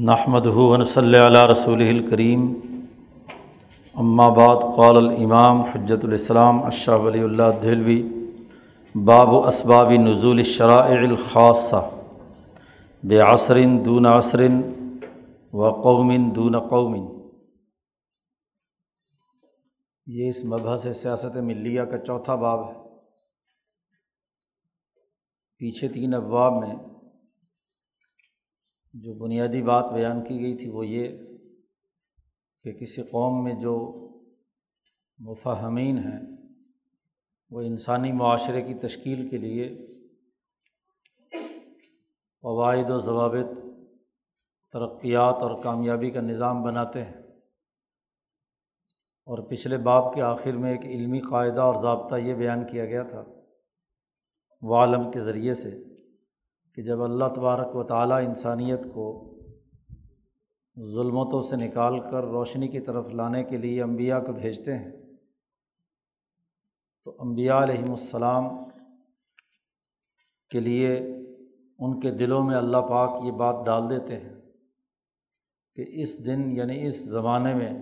نحمد ہُون صلی اللہ رسول الکریم بعد، قال الامام حجت الاسلام اشہ ولی اللہ دہلوی باب و اسباب نزول الشرائع الخاصہ بے عصرن دون عصرن و قومن دون قومن یہ اس مبحث سیاست ملیہ کا چوتھا باب ہے۔ پیچھے تین ابواب میں جو بنیادی بات بیان کی گئی تھی وہ یہ کہ کسی قوم میں جو مفہمین ہیں، وہ انسانی معاشرے کی تشکیل کے لیے قواعد و ضوابط، ترقیات اور کامیابی کا نظام بناتے ہیں۔ اور پچھلے باب کے آخر میں ایک علمی قاعدہ اور ضابطہ یہ بیان کیا گیا تھا عالم کے ذریعے سے۔ کہ جب اللہ تبارک و تعالیٰ انسانیت کو ظلمتوں سے نکال کر روشنی کی طرف لانے کے لیے امبیا کو بھیجتے ہیں، تو امبیا علیہم السلام کے لیے ان کے دلوں میں اللہ پاک یہ بات ڈال دیتے ہیں کہ اس دن یعنی اس زمانے میں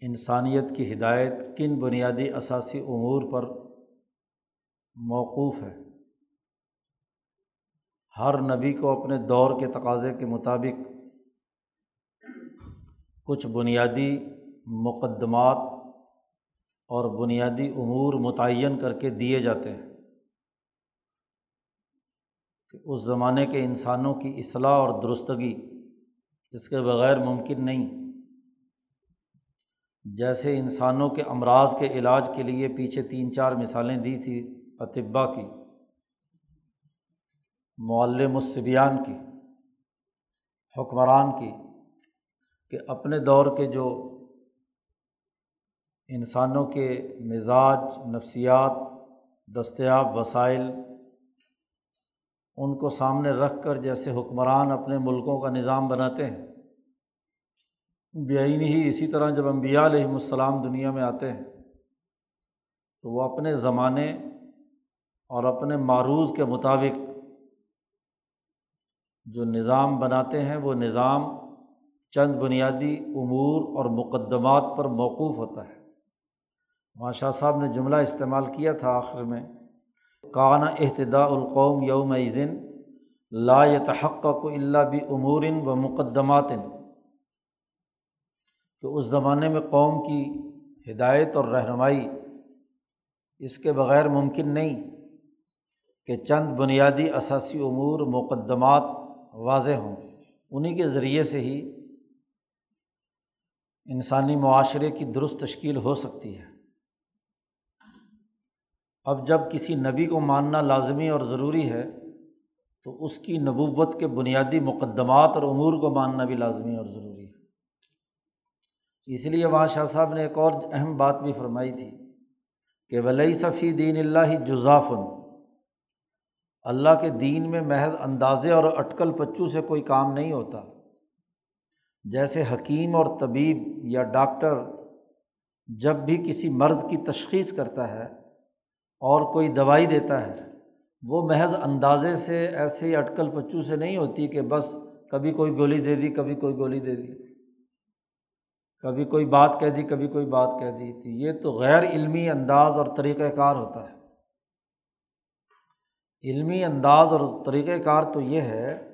انسانیت کی ہدایت کن بنیادی اثاثی امور پر موقوف ہے۔ ہر نبی کو اپنے دور کے تقاضے کے مطابق کچھ بنیادی مقدمات اور بنیادی امور متعین کر کے دیے جاتے ہیں کہ اس زمانے کے انسانوں کی اصلاح اور درستگی اس کے بغیر ممکن نہیں۔ جیسے انسانوں کے امراض کے علاج کے لیے پیچھے تین چار مثالیں دی تھی اطبا کی۔ معلم الصبیان کی، حکمران کی کہ اپنے دور کے جو انسانوں کے مزاج، نفسیات، دستیاب وسائل ان کو سامنے رکھ کر جیسے حکمران اپنے ملکوں کا نظام بناتے ہیں بیائی ہی اسی طرح جب امبیا علیہم السلام دنیا میں آتے ہیں، تو وہ اپنے زمانے اور اپنے معروض کے مطابق جو نظام بناتے ہیں، وہ نظام چند بنیادی امور اور مقدمات پر موقوف ہوتا ہے۔ وہاں شاہ صاحب نے جملہ استعمال کیا تھا آخر میں۔ کانا احتدا القوم یوم لا لا تحق کو اللہ بھی امورن و مقدمات۔ تو اس زمانے میں قوم کی ہدایت اور رہنمائی اس کے بغیر ممکن نہیں کہ چند بنیادی اثاثی امور، مقدمات واضح ہوں۔ انہیں کے ذریعے سے ہی انسانی معاشرے کی درست تشکیل ہو سکتی ہے۔ اب جب کسی نبی کو ماننا لازمی اور ضروری ہے، تو اس کی نبوت کے بنیادی مقدمات اور امور کو ماننا بھی لازمی اور ضروری ہے۔ اس لیے وہاں شاہ صاحب نے ایک اور اہم بات بھی فرمائی تھی کہ ولی صفی دین اللہ جزافن۔ اللہ کے دین میں محض اندازے اور اٹکل پچو سے کوئی کام نہیں ہوتا۔ جیسے حکیم اور طبیب یا ڈاکٹر جب بھی کسی مرض کی تشخیص کرتا ہے اور کوئی دوائی دیتا ہے، وہ محض اندازے سے ایسے اٹکل پچو سے نہیں ہوتی کہ بس کبھی کوئی گولی دے دی، کبھی کوئی گولی دے دی۔ کبھی کوئی بات کہہ دی، کبھی کوئی بات کہہ دی۔ تھی یہ تو غیر علمی انداز اور طریقۂ کار ہوتا ہے۔ علمی انداز اور طریقۂ کار تو یہ ہے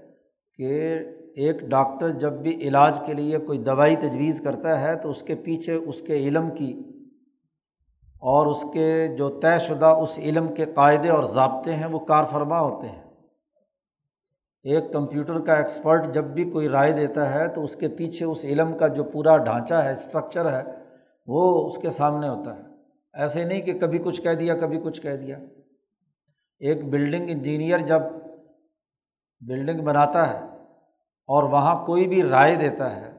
کہ ایک ڈاکٹر جب بھی علاج کے لیے کوئی دوائی تجویز کرتا ہے تو اس کے پیچھے اس کے علم کی اور اس کے جو طے شدہ اس علم کے قاعدے اور ضابطے ہیں وہ کار فرما ہوتے ہیں۔ ایک کمپیوٹر کا ایکسپرٹ جب بھی کوئی رائے دیتا ہے تو اس کے پیچھے اس علم کا جو پورا ڈھانچہ ہے، اسٹرکچر ہے، وہ اس کے سامنے ہوتا ہے۔ ایسے نہیں کہ کبھی کچھ کہہ دیا، کبھی کچھ کہہ دیا۔ ایک بلڈنگ انجینئر جب بلڈنگ بناتا ہے اور وہاں کوئی بھی رائے دیتا ہے،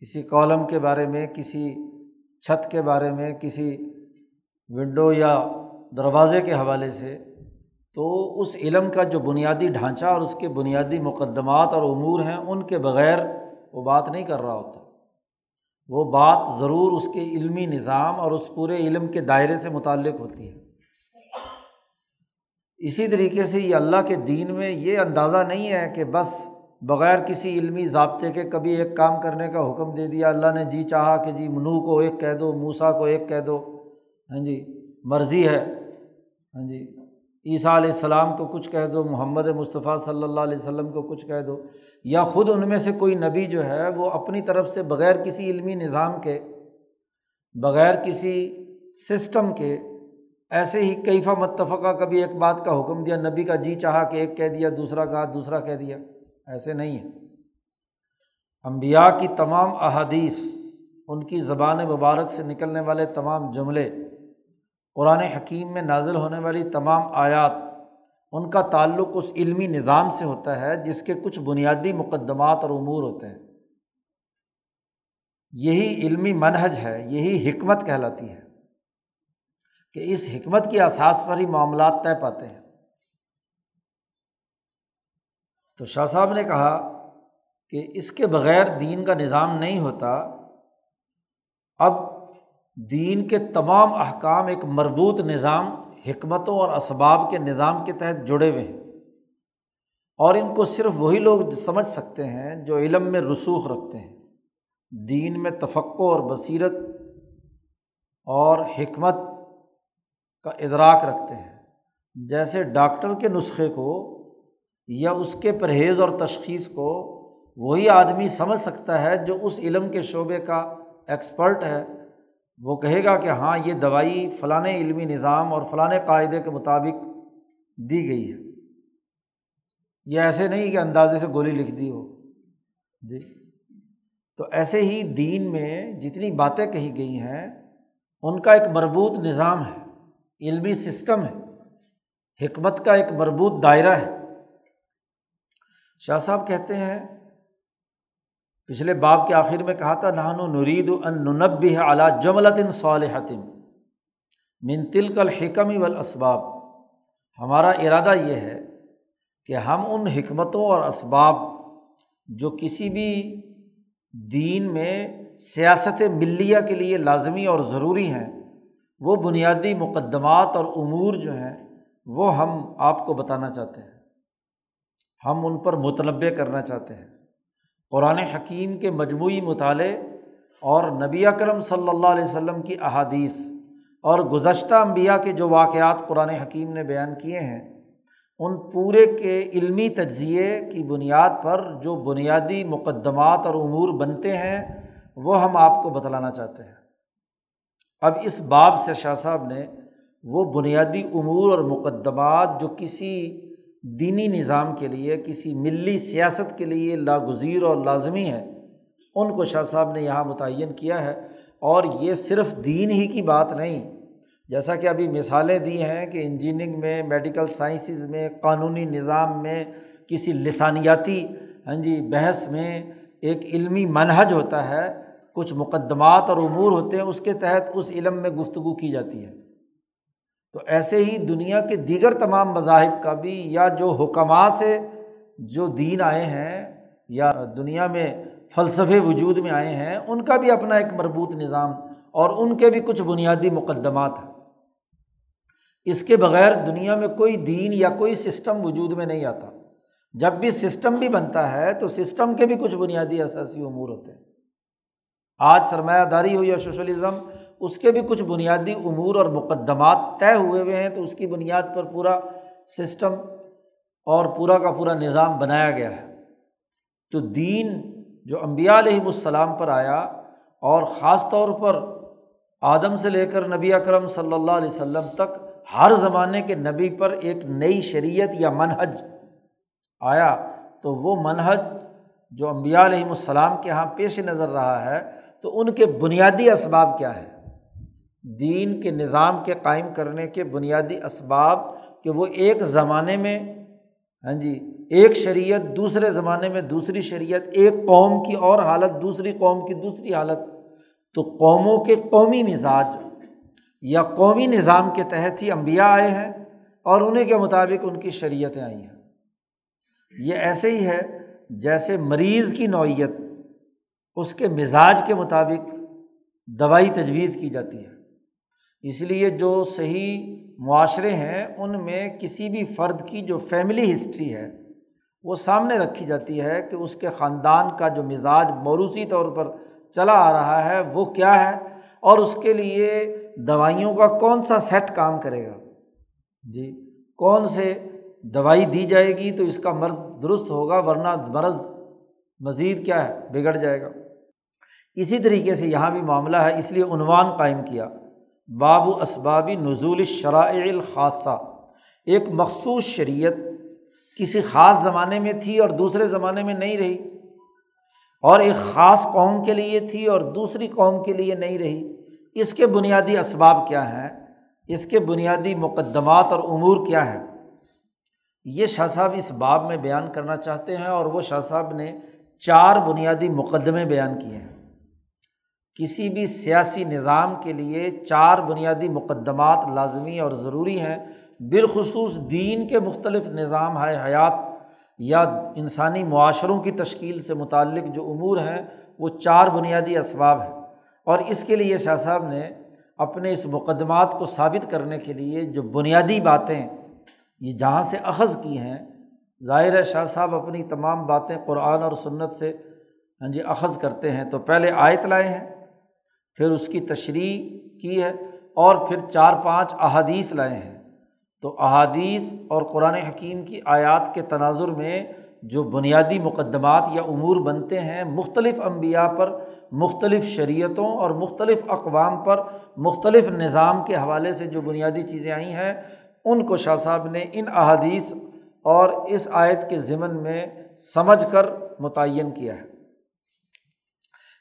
کسی کالم کے بارے میں، کسی چھت کے بارے میں، کسی ونڈو یا دروازے کے حوالے سے، تو اس علم کا جو بنیادی ڈھانچہ اور اس کے بنیادی مقدمات اور امور ہیں، ان کے بغیر وہ بات نہیں کر رہا ہوتا۔ وہ بات ضرور اس کے علمی نظام اور اس پورے علم کے دائرے سے متعلق ہوتی ہے۔ اسی طریقے سے یہ اللہ کے دین میں یہ اندازہ نہیں ہے کہ بس بغیر کسی علمی ضابطے کے کبھی ایک کام کرنے کا حکم دے دیا، اللہ نے جی چاہا کہ جی منو کو ایک کہہ دو موسا کو ایک کہہ دو۔ ہاں جی مرضی ہے۔ ہاں جی عیسیٰ علیہ السلام کو کچھ کہہ دو، محمد مصطفیٰ صلی اللہ علیہ وسلم کو کچھ کہہ دو۔ یا خود ان میں سے کوئی نبی جو ہے، وہ اپنی طرف سے بغیر کسی علمی نظام کے، بغیر کسی سسٹم کے ایسے ہی کیفہ متفقہ کبھی ایک بات کا حکم دیا، نبی کا جی چاہا کہ ایک کہہ دیا، دوسرا کہا، دوسرا کہہ دیا۔ ایسے نہیں ہے۔ امبیا کی تمام احادیث، ان کی زبان مبارک سے نکلنے والے تمام جملے، قرآن حکیم میں نازل ہونے والی تمام آیات، ان کا تعلق اس علمی نظام سے ہوتا ہے جس کے کچھ بنیادی مقدمات اور امور ہوتے ہیں۔ یہی علمی منحج ہے، یہی حکمت کہلاتی ہے۔ کہ اس حکمت کے اثاث پر ہی معاملات طے پاتے ہیں۔ تو شاہ صاحب نے کہا کہ اس کے بغیر دین کا نظام نہیں ہوتا۔ اب دین کے تمام احکام ایک مربوط نظام، حکمتوں اور اسباب کے نظام کے تحت جڑے ہوئے ہیں۔ اور ان کو صرف وہی لوگ سمجھ سکتے ہیں جو علم میں رسوخ رکھتے ہیں۔ دین میں تفقع اور بصیرت اور حکمت کا ادراک رکھتے ہیں۔ جیسے ڈاکٹر کے نسخے کو یا اس کے پرہیز اور تشخیص کو وہی آدمی سمجھ سکتا ہے جو اس علم کے شعبے کا ایکسپرٹ ہے۔ وہ کہے گا کہ ہاں یہ دوائی فلاں علمی نظام اور فلاں قاعدے کے مطابق دی گئی ہے۔ یہ ایسے نہیں کہ اندازے سے گولی لکھ دی ہو۔ جی۔ تو ایسے ہی دین میں جتنی باتیں کہی گئی ہیں، ان کا ایک مربوط نظام ہے۔ علمی سسٹم ہے۔ حکمت کا ایک مربوط دائرہ ہے۔ شاہ صاحب کہتے ہیں، پچھلے باپ کے آخر میں کہا تھا نہانو نرید ان اعلیٰ جملۃن صالحتم من تلک الحکم والاسباب۔ ہمارا ارادہ یہ ہے کہ ہم ان حکمتوں اور اسباب جو کسی بھی دین میں سیاست ملیہ کے لیے لازمی اور ضروری ہیں وہ بنیادی مقدمات اور امور جو ہیں، وہ ہم آپ کو بتانا چاہتے ہیں۔ ہم ان پر متنوع کرنا چاہتے ہیں۔ قرآن حکیم کے مجموعی مطالعے اور نبی اکرم صلی اللہ علیہ وسلم کی احادیث اور گزشتہ انبیاء کے جو واقعات قرآن حکیم نے بیان کیے ہیں، ان پورے کے علمی تجزیے کی بنیاد پر جو بنیادی مقدمات اور امور بنتے ہیں، وہ ہم آپ کو بتلانا چاہتے ہیں۔ اب اس باب سے شاہ صاحب نے وہ بنیادی امور اور مقدمات جو کسی دینی نظام کے لیے، کسی ملی سیاست کے لیے لاگزیر اور لازمی ہے ان کو شاہ صاحب نے یہاں متعین کیا ہے۔ اور یہ صرف دین ہی کی بات نہیں، جیسا کہ ابھی مثالیں دی ہیں کہ انجینئرنگ میں، میڈیکل سائنسز میں، قانونی نظام میں، کسی لسانیاتی ہاں جی بحث میں ایک علمی منحج ہوتا ہے۔ کچھ مقدمات اور امور ہوتے ہیں، اس کے تحت اس علم میں گفتگو کی جاتی ہے۔ تو ایسے ہی دنیا کے دیگر تمام مذاہب کا بھی، یا جو حکمہ سے جو دین آئے ہیں، یا دنیا میں فلسفے وجود میں آئے ہیں، ان کا بھی اپنا ایک مربوط نظام اور ان کے بھی کچھ بنیادی مقدمات ہیں۔ اس کے بغیر دنیا میں کوئی دین یا کوئی سسٹم وجود میں نہیں آتا۔ جب بھی سسٹم بھی بنتا ہے، تو سسٹم کے بھی کچھ بنیادی اثاثی امور ہوتے ہیں۔ آج سرمایہ داری ہو یا سوشلزم، اس کے بھی کچھ بنیادی امور اور مقدمات طے ہوئے ہوئے ہیں، تو اس کی بنیاد پر پورا سسٹم اور پورا کا پورا نظام بنایا گیا ہے۔ تو دین جو امبیا علیہم السلام پر آیا اور خاص طور پر آدم سے لے کر نبی اکرم صلی اللہ علیہ وسلم تک، ہر زمانے کے نبی پر ایک نئی شریعت یا منحج آیا، تو وہ منحج جو امبیا علیہم السلام کے یہاں پیش نظر رہا ہے تو ان کے بنیادی اسباب کیا ہے دین کے نظام کے قائم کرنے کے بنیادی اسباب کہ وہ ایک زمانے میں ہاں جی ایک شریعت دوسرے زمانے میں دوسری شریعت، ایک قوم کی اور حالت دوسری قوم کی دوسری حالت، تو قوموں کے قومی مزاج یا قومی نظام کے تحت ہی امبیا آئے ہیں اور انہیں کے مطابق ان کی شریعتیں آئی ہیں۔ یہ ایسے ہی ہے جیسے مریض کی نوعیت اس کے مزاج کے مطابق دوائی تجویز کی جاتی ہے اس لیے جو صحیح معاشرے ہیں، ان میں کسی بھی فرد کی جو فیملی ہسٹری ہے، وہ سامنے رکھی جاتی ہے کہ اس کے خاندان کا جو مزاج موروثی طور پر چلا آ رہا ہے، وہ کیا ہے؟ اور اس کے لیے دوائیوں کا کون سا سیٹ کام کرے گا؟ جی کون سے دوائی دی جائے گی تو اس کا مرض درست ہوگا، ورنہ مرض مزید کیا ہے؟ بگڑ جائے گا۔ اسی طریقے سے یہاں بھی معاملہ ہے، اس لیے عنوان قائم کیا۔ باب و اسبابی نزول شرائع الخاصہ۔ ایک مخصوص شریعت کسی خاص زمانے میں تھی اور دوسرے زمانے میں نہیں رہی۔ اور ایک خاص قوم کے لیے تھی اور دوسری قوم کے لیے نہیں رہی۔ اس کے بنیادی اسباب کیا ہیں؟ اس کے بنیادی مقدمات اور امور کیا ہیں؟ یہ شاہ صاحب اس باب میں بیان کرنا چاہتے ہیں اور وہ شاہ صاحب نے چار بنیادی مقدمے بیان کیے ہیں۔ کسی بھی سیاسی نظام کے لیے چار بنیادی مقدمات لازمی اور ضروری ہیں، بالخصوص دین کے مختلف نظام ہے حیات یا انسانی معاشروں کی تشکیل سے متعلق جو امور ہیں، وہ چار بنیادی اسباب ہیں۔ اور اس کے لیے شاہ صاحب نے اپنے اس مقدمات کو ثابت کرنے کے لیے جو بنیادی باتیں یہ جہاں سے اخذ کی ہیں، ظاہر ہے شاہ صاحب اپنی تمام باتیں قرآن اور سنت سے ہاں جی اخذ کرتے ہیں۔ تو پہلے آیت لائے ہیں۔ پھر اس کی تشریح کی ہے اور پھر چار پانچ احادیث لائے ہیں۔ تو احادیث اور قرآن حکیم کی آیات کے تناظر میں جو بنیادی مقدمات یا امور بنتے ہیں، مختلف انبیاء پر، مختلف شریعتوں اور مختلف اقوام پر، مختلف نظام کے حوالے سے جو بنیادی چیزیں آئی ہیں، ان کو شاہ صاحب نے ان احادیث اور اس آیت کے ضمن میں سمجھ کر متعین کیا ہے۔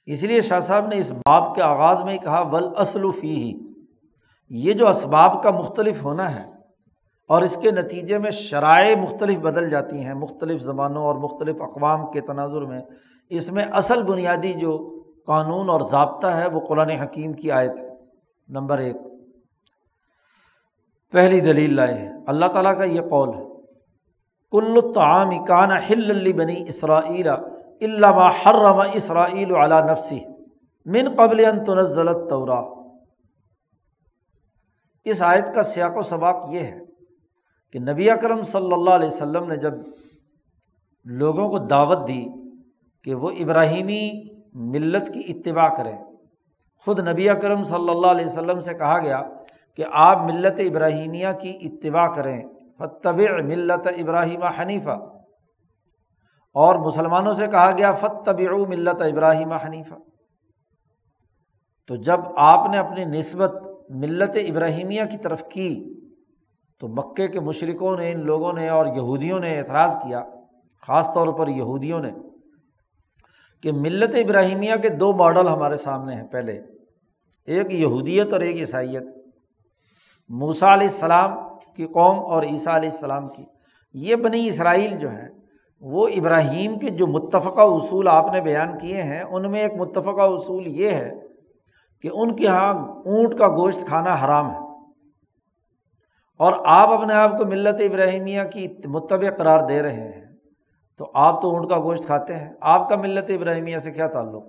اس لیے شاہ صاحب نے اس باب کے آغاز میں ہی کہا ول اسلوفی ہی یہ جو اسباب کا مختلف ہونا ہے اور اس کے نتیجے میں شرائع مختلف بدل جاتی ہیں، مختلف زبانوں اور مختلف اقوام کے تناظر میں، اس میں اصل بنیادی جو قانون اور ضابطہ ہے، وہ قرآن حکیم کی آیت ہے۔ نمبر ایک۔ پہلی دلیل لائے ہیں۔ اللہ تعالیٰ کا یہ قول ہے، کل تعام کان ہل علی بنی اسرائیل علامہ حرم اسرائیل علا نفسی من قبل ان تنزلت تورا اس آیت کا سیاق و سباق یہ ہے کہ نبی اکرم صلی اللہ علیہ وسلم نے جب لوگوں کو دعوت دی کہ وہ ابراہیمی ملت کی اتباع کریں، خود نبی اکرم صلی اللہ علیہ وسلم سے کہا گیا کہ آپ ملت ابراہیمیہ کی اتباع کریں فتب ملت ابراہیم حنیفہ۔ اور مسلمانوں سے کہا گیا فت فتب ملت ابراہیم حنیفہ تو جب آپ نے اپنی نسبت ملت ابراہیمیہ کی طرف کی، تو مکے کے مشرقوں نے، ان لوگوں نے اور یہودیوں نے اعتراض کیا، خاص طور پر یہودیوں نے، کہ ملت ابراہیمیہ کے دو ماڈل ہمارے سامنے ہیں۔ پہلے ایک یہودیت اور ایک عیسائیت۔ موسا علیہ السلام کی قوم اور عیسیٰ علیہ السلام کی۔ یہ بنی اسرائیل جو ہے وہ ابراہیم کے جو متفقہ اصول آپ نے بیان کیے ہیں، ان میں ایک متفقہ اصول یہ ہے کہ ان کے یہاں اونٹ کا گوشت کھانا حرام ہے۔ اور آپ اپنے آپ کو ملت ابراہیمیہ کی متبع قرار دے رہے ہیں۔ تو آپ تو اونٹ کا گوشت کھاتے ہیں۔ آپ کا ملت ابراہیمیہ سے کیا تعلق؟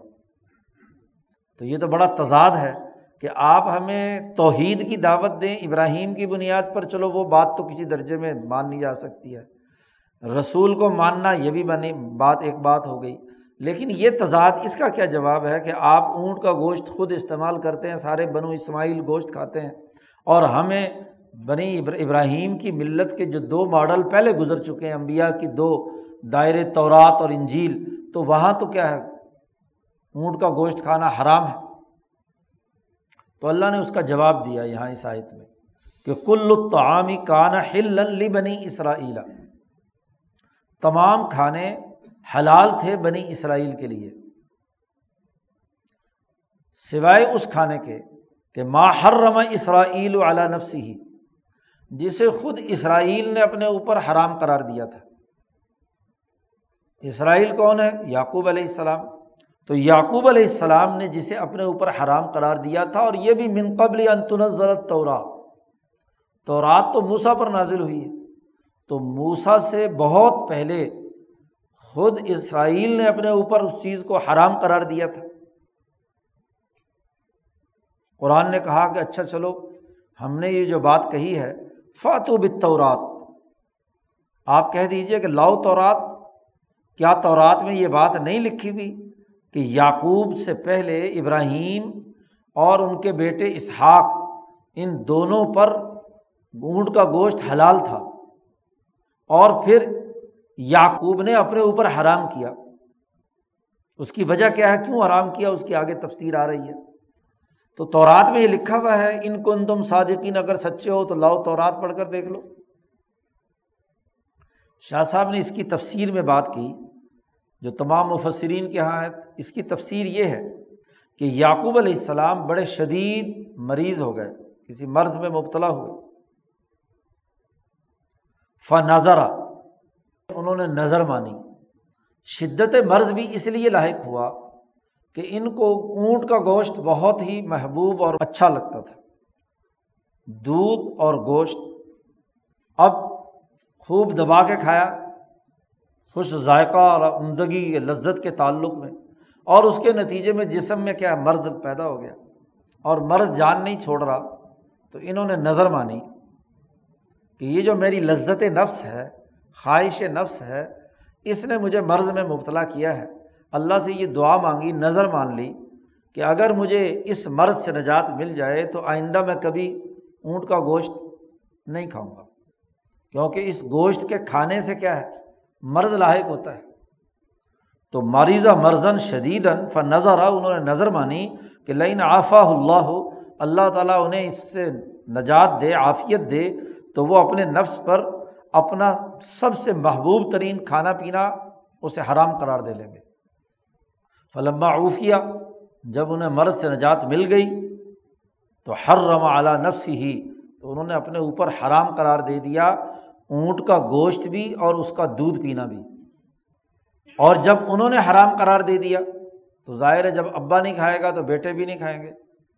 تو یہ تو بڑا تضاد ہے کہ آپ ہمیں توحید کی دعوت دیں، ابراہیم کی بنیاد پر چلو وہ بات تو کسی درجے میں ماننی جا سکتی ہے۔ رسول کو ماننا یہ بھی بنی بات ایک بات ہو گئی۔ لیکن یہ تضاد، اس کا کیا جواب ہے کہ آپ اونٹ کا گوشت خود استعمال کرتے ہیں، سارے بنو اسماعیل گوشت کھاتے ہیں۔ اور ہمیں بنی ابراہیم کی ملت کے جو دو ماڈل پہلے گزر چکے ہیں امبیا کی دو دائر تورات اور انجیل، تو وہاں تو کیا ہے؟ اونٹ کا گوشت کھانا حرام ہے۔ تو اللہ نے اس کا جواب دیا یہاں اس آیت میں کہ کل الطعامی کانا ہل بنی اسرائیل۔ تمام کھانے حلال تھے بنی اسرائیل کے لیے۔ سوائے اس کھانے کے کہ ماہرم اسرائیل علی نفسی ہی جسے خود اسرائیل نے اپنے اوپر حرام قرار دیا تھا۔ اسرائیل کون ہے؟ یعقوب علیہ السلام۔ تو یعقوب علیہ السلام نے جسے اپنے اوپر حرام قرار دیا تھا اور یہ بھی من قبل انتنظرت تورا تو رات تو موسا پر نازل ہوئی ہے۔ تو موسا سے بہت پہلے خود اسرائیل نے اپنے اوپر اس چیز کو حرام قرار دیا تھا۔ قرآن نے کہا کہ اچھا چلو، ہم نے یہ جو بات کہی ہے، فاتو بتورات آپ کہہ دیجیے کہ لاؤ تورات۔ کیا تورات میں یہ بات نہیں لکھی ہوئی کہ یعقوب سے پہلے ابراہیم اور ان کے بیٹے اسحاق، ان دونوں پر اونٹ کا گوشت حلال تھا؟ اور پھر یعقوب نے اپنے اوپر حرام کیا۔ اس کی وجہ کیا ہے؟ کیوں حرام کیا؟ اس کی آگے تفسیر آ رہی ہے۔ تو تورات میں یہ لکھا ہوا ہے، ان کو ان تم صادقین، اگر سچے ہو تو لاؤ تورات پڑھ کر دیکھ لو۔ شاہ صاحب نے اس کی تفسیر میں بات کی، جو تمام مفسرین کے یہاں ہے، اس کی تفسیر یہ ہے کہ یعقوب علیہ السلام بڑے شدید مریض ہو گئے، کسی مرض میں مبتلا ہوئے فنظرا انہوں نے نظر مانی۔ شدت مرض بھی اس لیے لاحق ہوا کہ ان کو اونٹ کا گوشت بہت ہی محبوب اور اچھا لگتا تھا۔ دودھ اور گوشت اب خوب دبا کے کھایا۔ خوش ذائقہ اور عمدگی لذت کے تعلق میں۔ اور اس کے نتیجے میں جسم میں کیا مرض پیدا ہو گیا۔ اور مرض جان نہیں چھوڑ رہا تو انہوں نے نظر مانی۔ کہ یہ جو میری لذت نفس ہے، خواہش نفس ہے، اس نے مجھے مرض میں مبتلا کیا ہے۔ اللہ سے یہ دعا مانگی، نظر مان لی کہ اگر مجھے اس مرض سے نجات مل جائے تو آئندہ میں کبھی اونٹ کا گوشت نہیں کھاؤں گا۔ کیونکہ اس گوشت کے کھانے سے کیا ہے؟ مرض لاحق ہوتا ہے۔ تو مریضہ مرزن شدید فن نظر انہوں نے نظر مانی کہ لین آفا اللہ اللہ تعالیٰ انہیں اس سے نجات دے، عافیت دے۔ تو وہ اپنے نفس پر اپنا سب سے محبوب ترین کھانا پینا اسے حرام قرار دے لیں گے۔ فلما عوفیہ جب انہیں مرض سے نجات مل گئی، تو ہر رما اعلیٰ نفس ہی تو انہوں نے اپنے اوپر حرام قرار دے دیا، اونٹ کا گوشت بھی اور اس کا دودھ پینا بھی۔ اور جب انہوں نے حرام قرار دے دیا، تو ظاہر ہے جب ابا نہیں کھائے گا تو بیٹے بھی نہیں کھائیں گے۔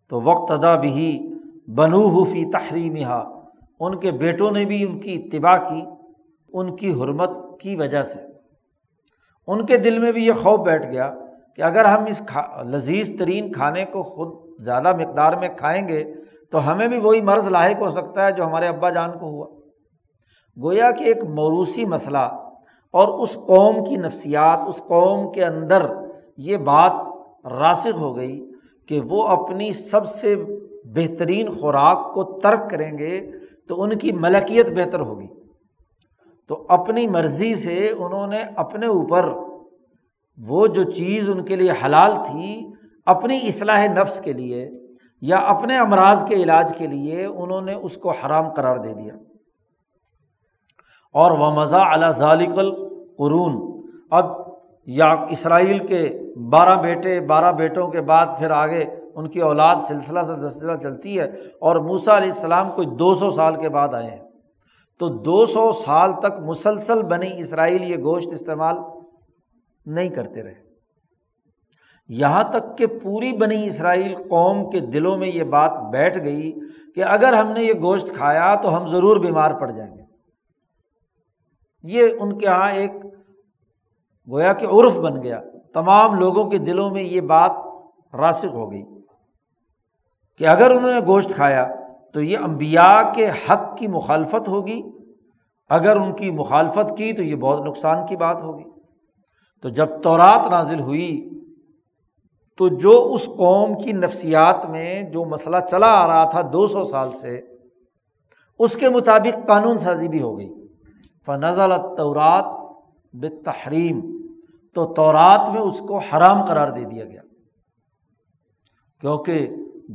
تو وقت ادا بھی بنو حفی تحریم ان کے بیٹوں نے بھی ان کی اتباع کی، ان کی حرمت کی وجہ سے۔ ان کے دل میں بھی یہ خوف بیٹھ گیا کہ اگر ہم اس کھا، لذیذ ترین کھانے کو خود زیادہ مقدار میں کھائیں گے تو ہمیں بھی وہی مرض لاحق ہو سکتا ہے جو ہمارے ابا جان کو ہوا۔ گویا کہ ایک موروثی مسئلہ اور اس قوم کی نفسیات، اس قوم کے اندر یہ بات راسخ ہو گئی کہ وہ اپنی سب سے بہترین خوراک کو ترک کریں گے تو ان کی ملکیت بہتر ہوگی۔ تو اپنی مرضی سے انہوں نے اپنے اوپر وہ جو چیز ان کے لیے حلال تھی، اپنی اصلاح نفس کے لیے یا اپنے امراض کے علاج کے لیے انہوں نے اس کو حرام قرار دے دیا۔ اور وہ مزہ اعلیٰ ذالق القرون۔ اب یا اسرائیل کے بارہ بیٹے، بارہ بیٹوں کے بعد پھر آگے ان کی اولاد سلسلہ سے سلسلہ چلتی ہے اور موسا علیہ السلام کوئی دو سو سال کے بعد آئے ہیں۔ تو دو سو سال تک مسلسل بنی اسرائیل یہ گوشت استعمال نہیں کرتے رہے۔ یہاں تک کہ پوری بنی اسرائیل قوم کے دلوں میں یہ بات بیٹھ گئی کہ اگر ہم نے یہ گوشت کھایا تو ہم ضرور بیمار پڑ جائیں گے۔ یہ ان کے یہاں ایک گویا کہ عرف بن گیا۔ تمام لوگوں کے دلوں میں یہ بات راسک ہو گئی۔ کہ اگر انہوں نے گوشت کھایا تو یہ امبیا کے حق کی مخالفت ہوگی، اگر ان کی مخالفت کی تو یہ بہت نقصان کی بات ہوگی۔ تو جب تورات نازل ہوئی تو جو اس قوم کی نفسیات میں جو مسئلہ چلا آ رہا تھا دو سو سال سے، اس کے مطابق قانون سازی بھی ہو گئی۔ فنزل تورات بے تحریم تو تورات میں اس کو حرام قرار دے دیا گیا۔ کیونکہ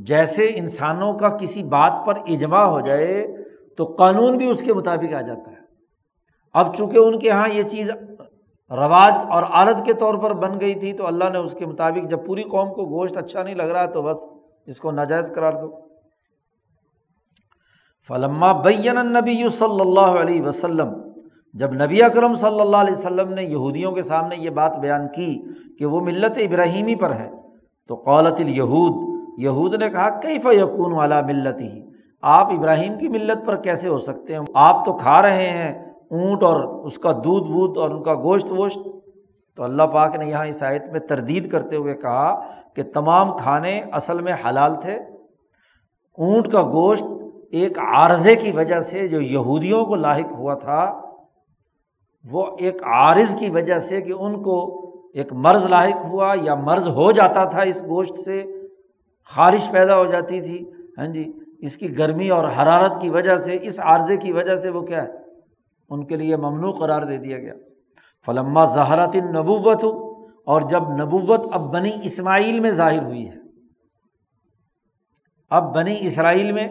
جیسے انسانوں کا کسی بات پر اجماع ہو جائے تو قانون بھی اس کے مطابق آ جاتا ہے۔ اب چونکہ ان کے یہاں یہ چیز رواج اور عادت کے طور پر بن گئی تھی تو اللہ نے اس کے مطابق جب پوری قوم کو گوشت اچھا نہیں لگ رہا تو بس اس کو ناجائز قرار دو۔ فلما بین نبی صلی اللہ علیہ وسلم، جب نبی اکرم صلی اللہ علیہ وسلم نے یہودیوں کے سامنے یہ بات بیان کی کہ وہ ملت ابراہیمی پر ہے تو قولت الہود یہود نے کہا کئی فیقون والا ملت ہی آپ ابراہیم کی ملت پر کیسے ہو سکتے ہیں؟ آپ تو کھا رہے ہیں، اونٹ اور اس کا دودھ وودھ اور ان کا گوشت ووشت۔ تو اللہ پاک نے یہاں اس آیت میں تردید کرتے ہوئے کہا کہ تمام کھانے اصل میں حلال تھے۔ اونٹ کا گوشت ایک عارضے کی وجہ سے جو یہودیوں کو لاحق ہوا تھا، وہ ایک عارض کی وجہ سے کہ ان کو ایک مرض لاحق ہوا یا مرض ہو جاتا تھا اس گوشت سے۔ خارش پیدا ہو جاتی تھی۔ ہاں جی اس کی گرمی اور حرارت کی وجہ سے، اس عارضے کی وجہ سے وہ کیا ہے؟ ان کے لیے ممنوع قرار دے دیا گیا۔ فلما زہرات نبوت ہو اور جب نبوت اب بنی اسماعیل میں ظاہر ہوئی ہے۔ اب بنی اسرائیل میں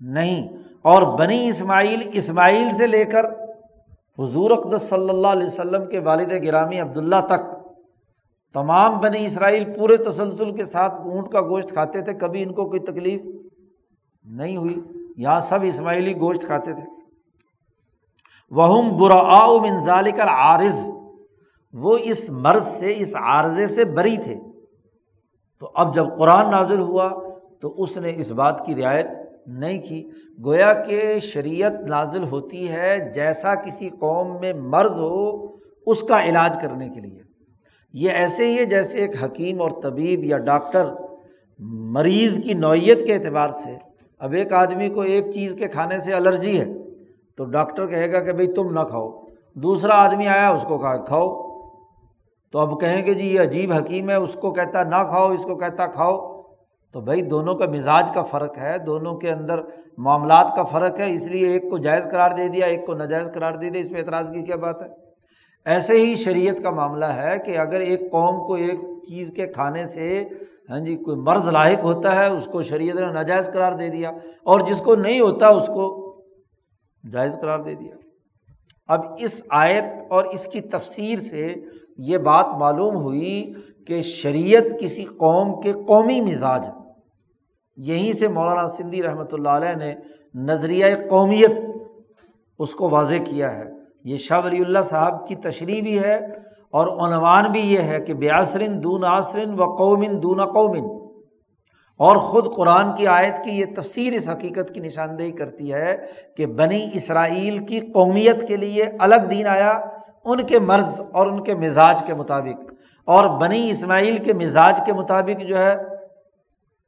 نہیں، اور بنی اسماعیل اسماعیل سے لے کر حضور اقدس صلی اللہ علیہ وسلم کے والد گرامی عبداللہ تک تمام بنی اسرائیل پورے تسلسل کے ساتھ اونٹ کا گوشت کھاتے تھے، کبھی ان کو کوئی تکلیف نہیں ہوئی۔ یہاں سب اسماعیلی گوشت کھاتے تھے۔ وہ برا منظال کر عارض وہ اس مرض سے، اس عارضے سے بری تھے۔ تو اب جب قرآن نازل ہوا، تو اس نے اس بات کی رعایت نہیں کی۔ گویا کہ شریعت نازل ہوتی ہے جیسا کسی قوم میں مرض ہو، اس کا علاج کرنے کے لیے۔ یہ ایسے ہی ہے جیسے ایک حکیم اور طبیب یا ڈاکٹر مریض کی نوعیت کے اعتبار سے اب ایک آدمی کو ایک چیز کے کھانے سے الرجی ہے تو ڈاکٹر کہے گا کہ بھائی تم نہ کھاؤ، دوسرا آدمی آیا اس کو کہا کھاؤ۔ تو اب کہیں کہ جی یہ عجیب حکیم ہے، اس کو کہتا نہ کھاؤ، اس کو کہتا کھاؤ۔ تو بھائی دونوں کا مزاج کا فرق ہے، دونوں کے اندر معاملات کا فرق ہے، اس لیے ایک کو جائز قرار دے دیا، ایک کو ناجائز قرار دے دیا، اس میں اعتراض کی کیا بات ہے؟ ایسے ہی شریعت کا معاملہ ہے کہ اگر ایک قوم کو ایک چیز کے کھانے سے ہاں جی کوئی مرض لاحق ہوتا ہے، اس کو شریعت نے ناجائز قرار دے دیا اور جس کو نہیں ہوتا، اس کو جائز قرار دے دیا۔ اب اس آیت اور اس کی تفسیر سے یہ بات معلوم ہوئی کہ شریعت کسی قوم کے قومی مزاج۔ یہیں سے مولانا سندھی رحمۃ اللہ علیہ نے نظریہ قومیت اس کو واضح کیا ہے۔ یہ شاہ ولی اللہ صاحب کی تشریح بھی ہے اور عنوان بھی یہ ہے کہ بیاسرن دون آسرن و قومن دون قومن۔ اور خود قرآن کی آیت کی یہ تفسیر اس حقیقت کی نشاندہی کرتی ہے کہ بنی اسرائیل کی قومیت کے لیے الگ دین آیا، ان کے مرض اور ان کے مزاج کے مطابق۔ اور بنی اسماعیل کے مزاج کے مطابق جو ہے،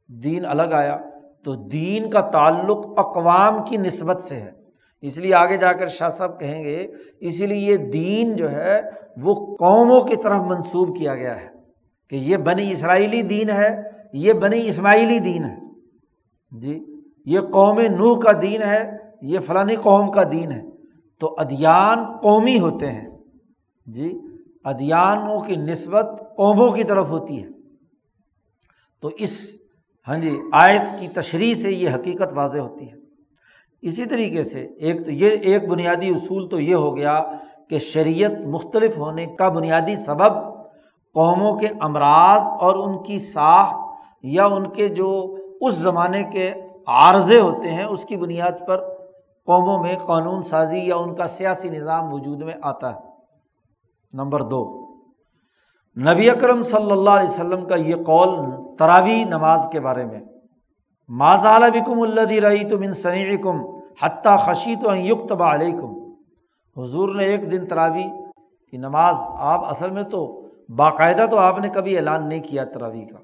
دین الگ آیا۔ تو دین کا تعلق اقوام کی نسبت سے ہے۔ اس لیے آگے جا کر شاہ صاحب کہیں گے اسی لیے یہ دین جو ہے، وہ قوموں کی طرف منسوب کیا گیا ہے کہ یہ بنی اسرائیلی دین ہے، یہ بنی اسماعیلی دین ہے۔ جی یہ قوم نوح کا دین ہے، یہ فلانی قوم کا دین ہے۔ تو ادیان قومی ہوتے ہیں۔ جی ادیانوں کی نسبت قوموں کی طرف ہوتی ہے۔ تو اس ہاں جی آیت کی تشریح سے یہ حقیقت واضح ہوتی ہے۔ اسی طریقے سے ایک تو یہ ایک بنیادی اصول تو یہ ہو گیا کہ شریعت مختلف ہونے کا بنیادی سبب قوموں کے امراض اور ان کی ساخت یا ان کے جو اس زمانے کے عارضے ہوتے ہیں، اس کی بنیاد پر قوموں میں قانون سازی یا ان کا سیاسی نظام وجود میں آتا ہے۔ نمبر دو، نبی اکرم صلی اللہ علیہ وسلم کا یہ قول تراوی نماز کے بارے میں ماضا بکم اللہ رئی تم ان سنی کم حتیٰ خشی تو یکتبا علیکم۔ حضور نے ایک دن تراوی کی نماز آپ اصل میں تو باقاعدہ تو آپ نے کبھی اعلان نہیں کیا تراوی کا۔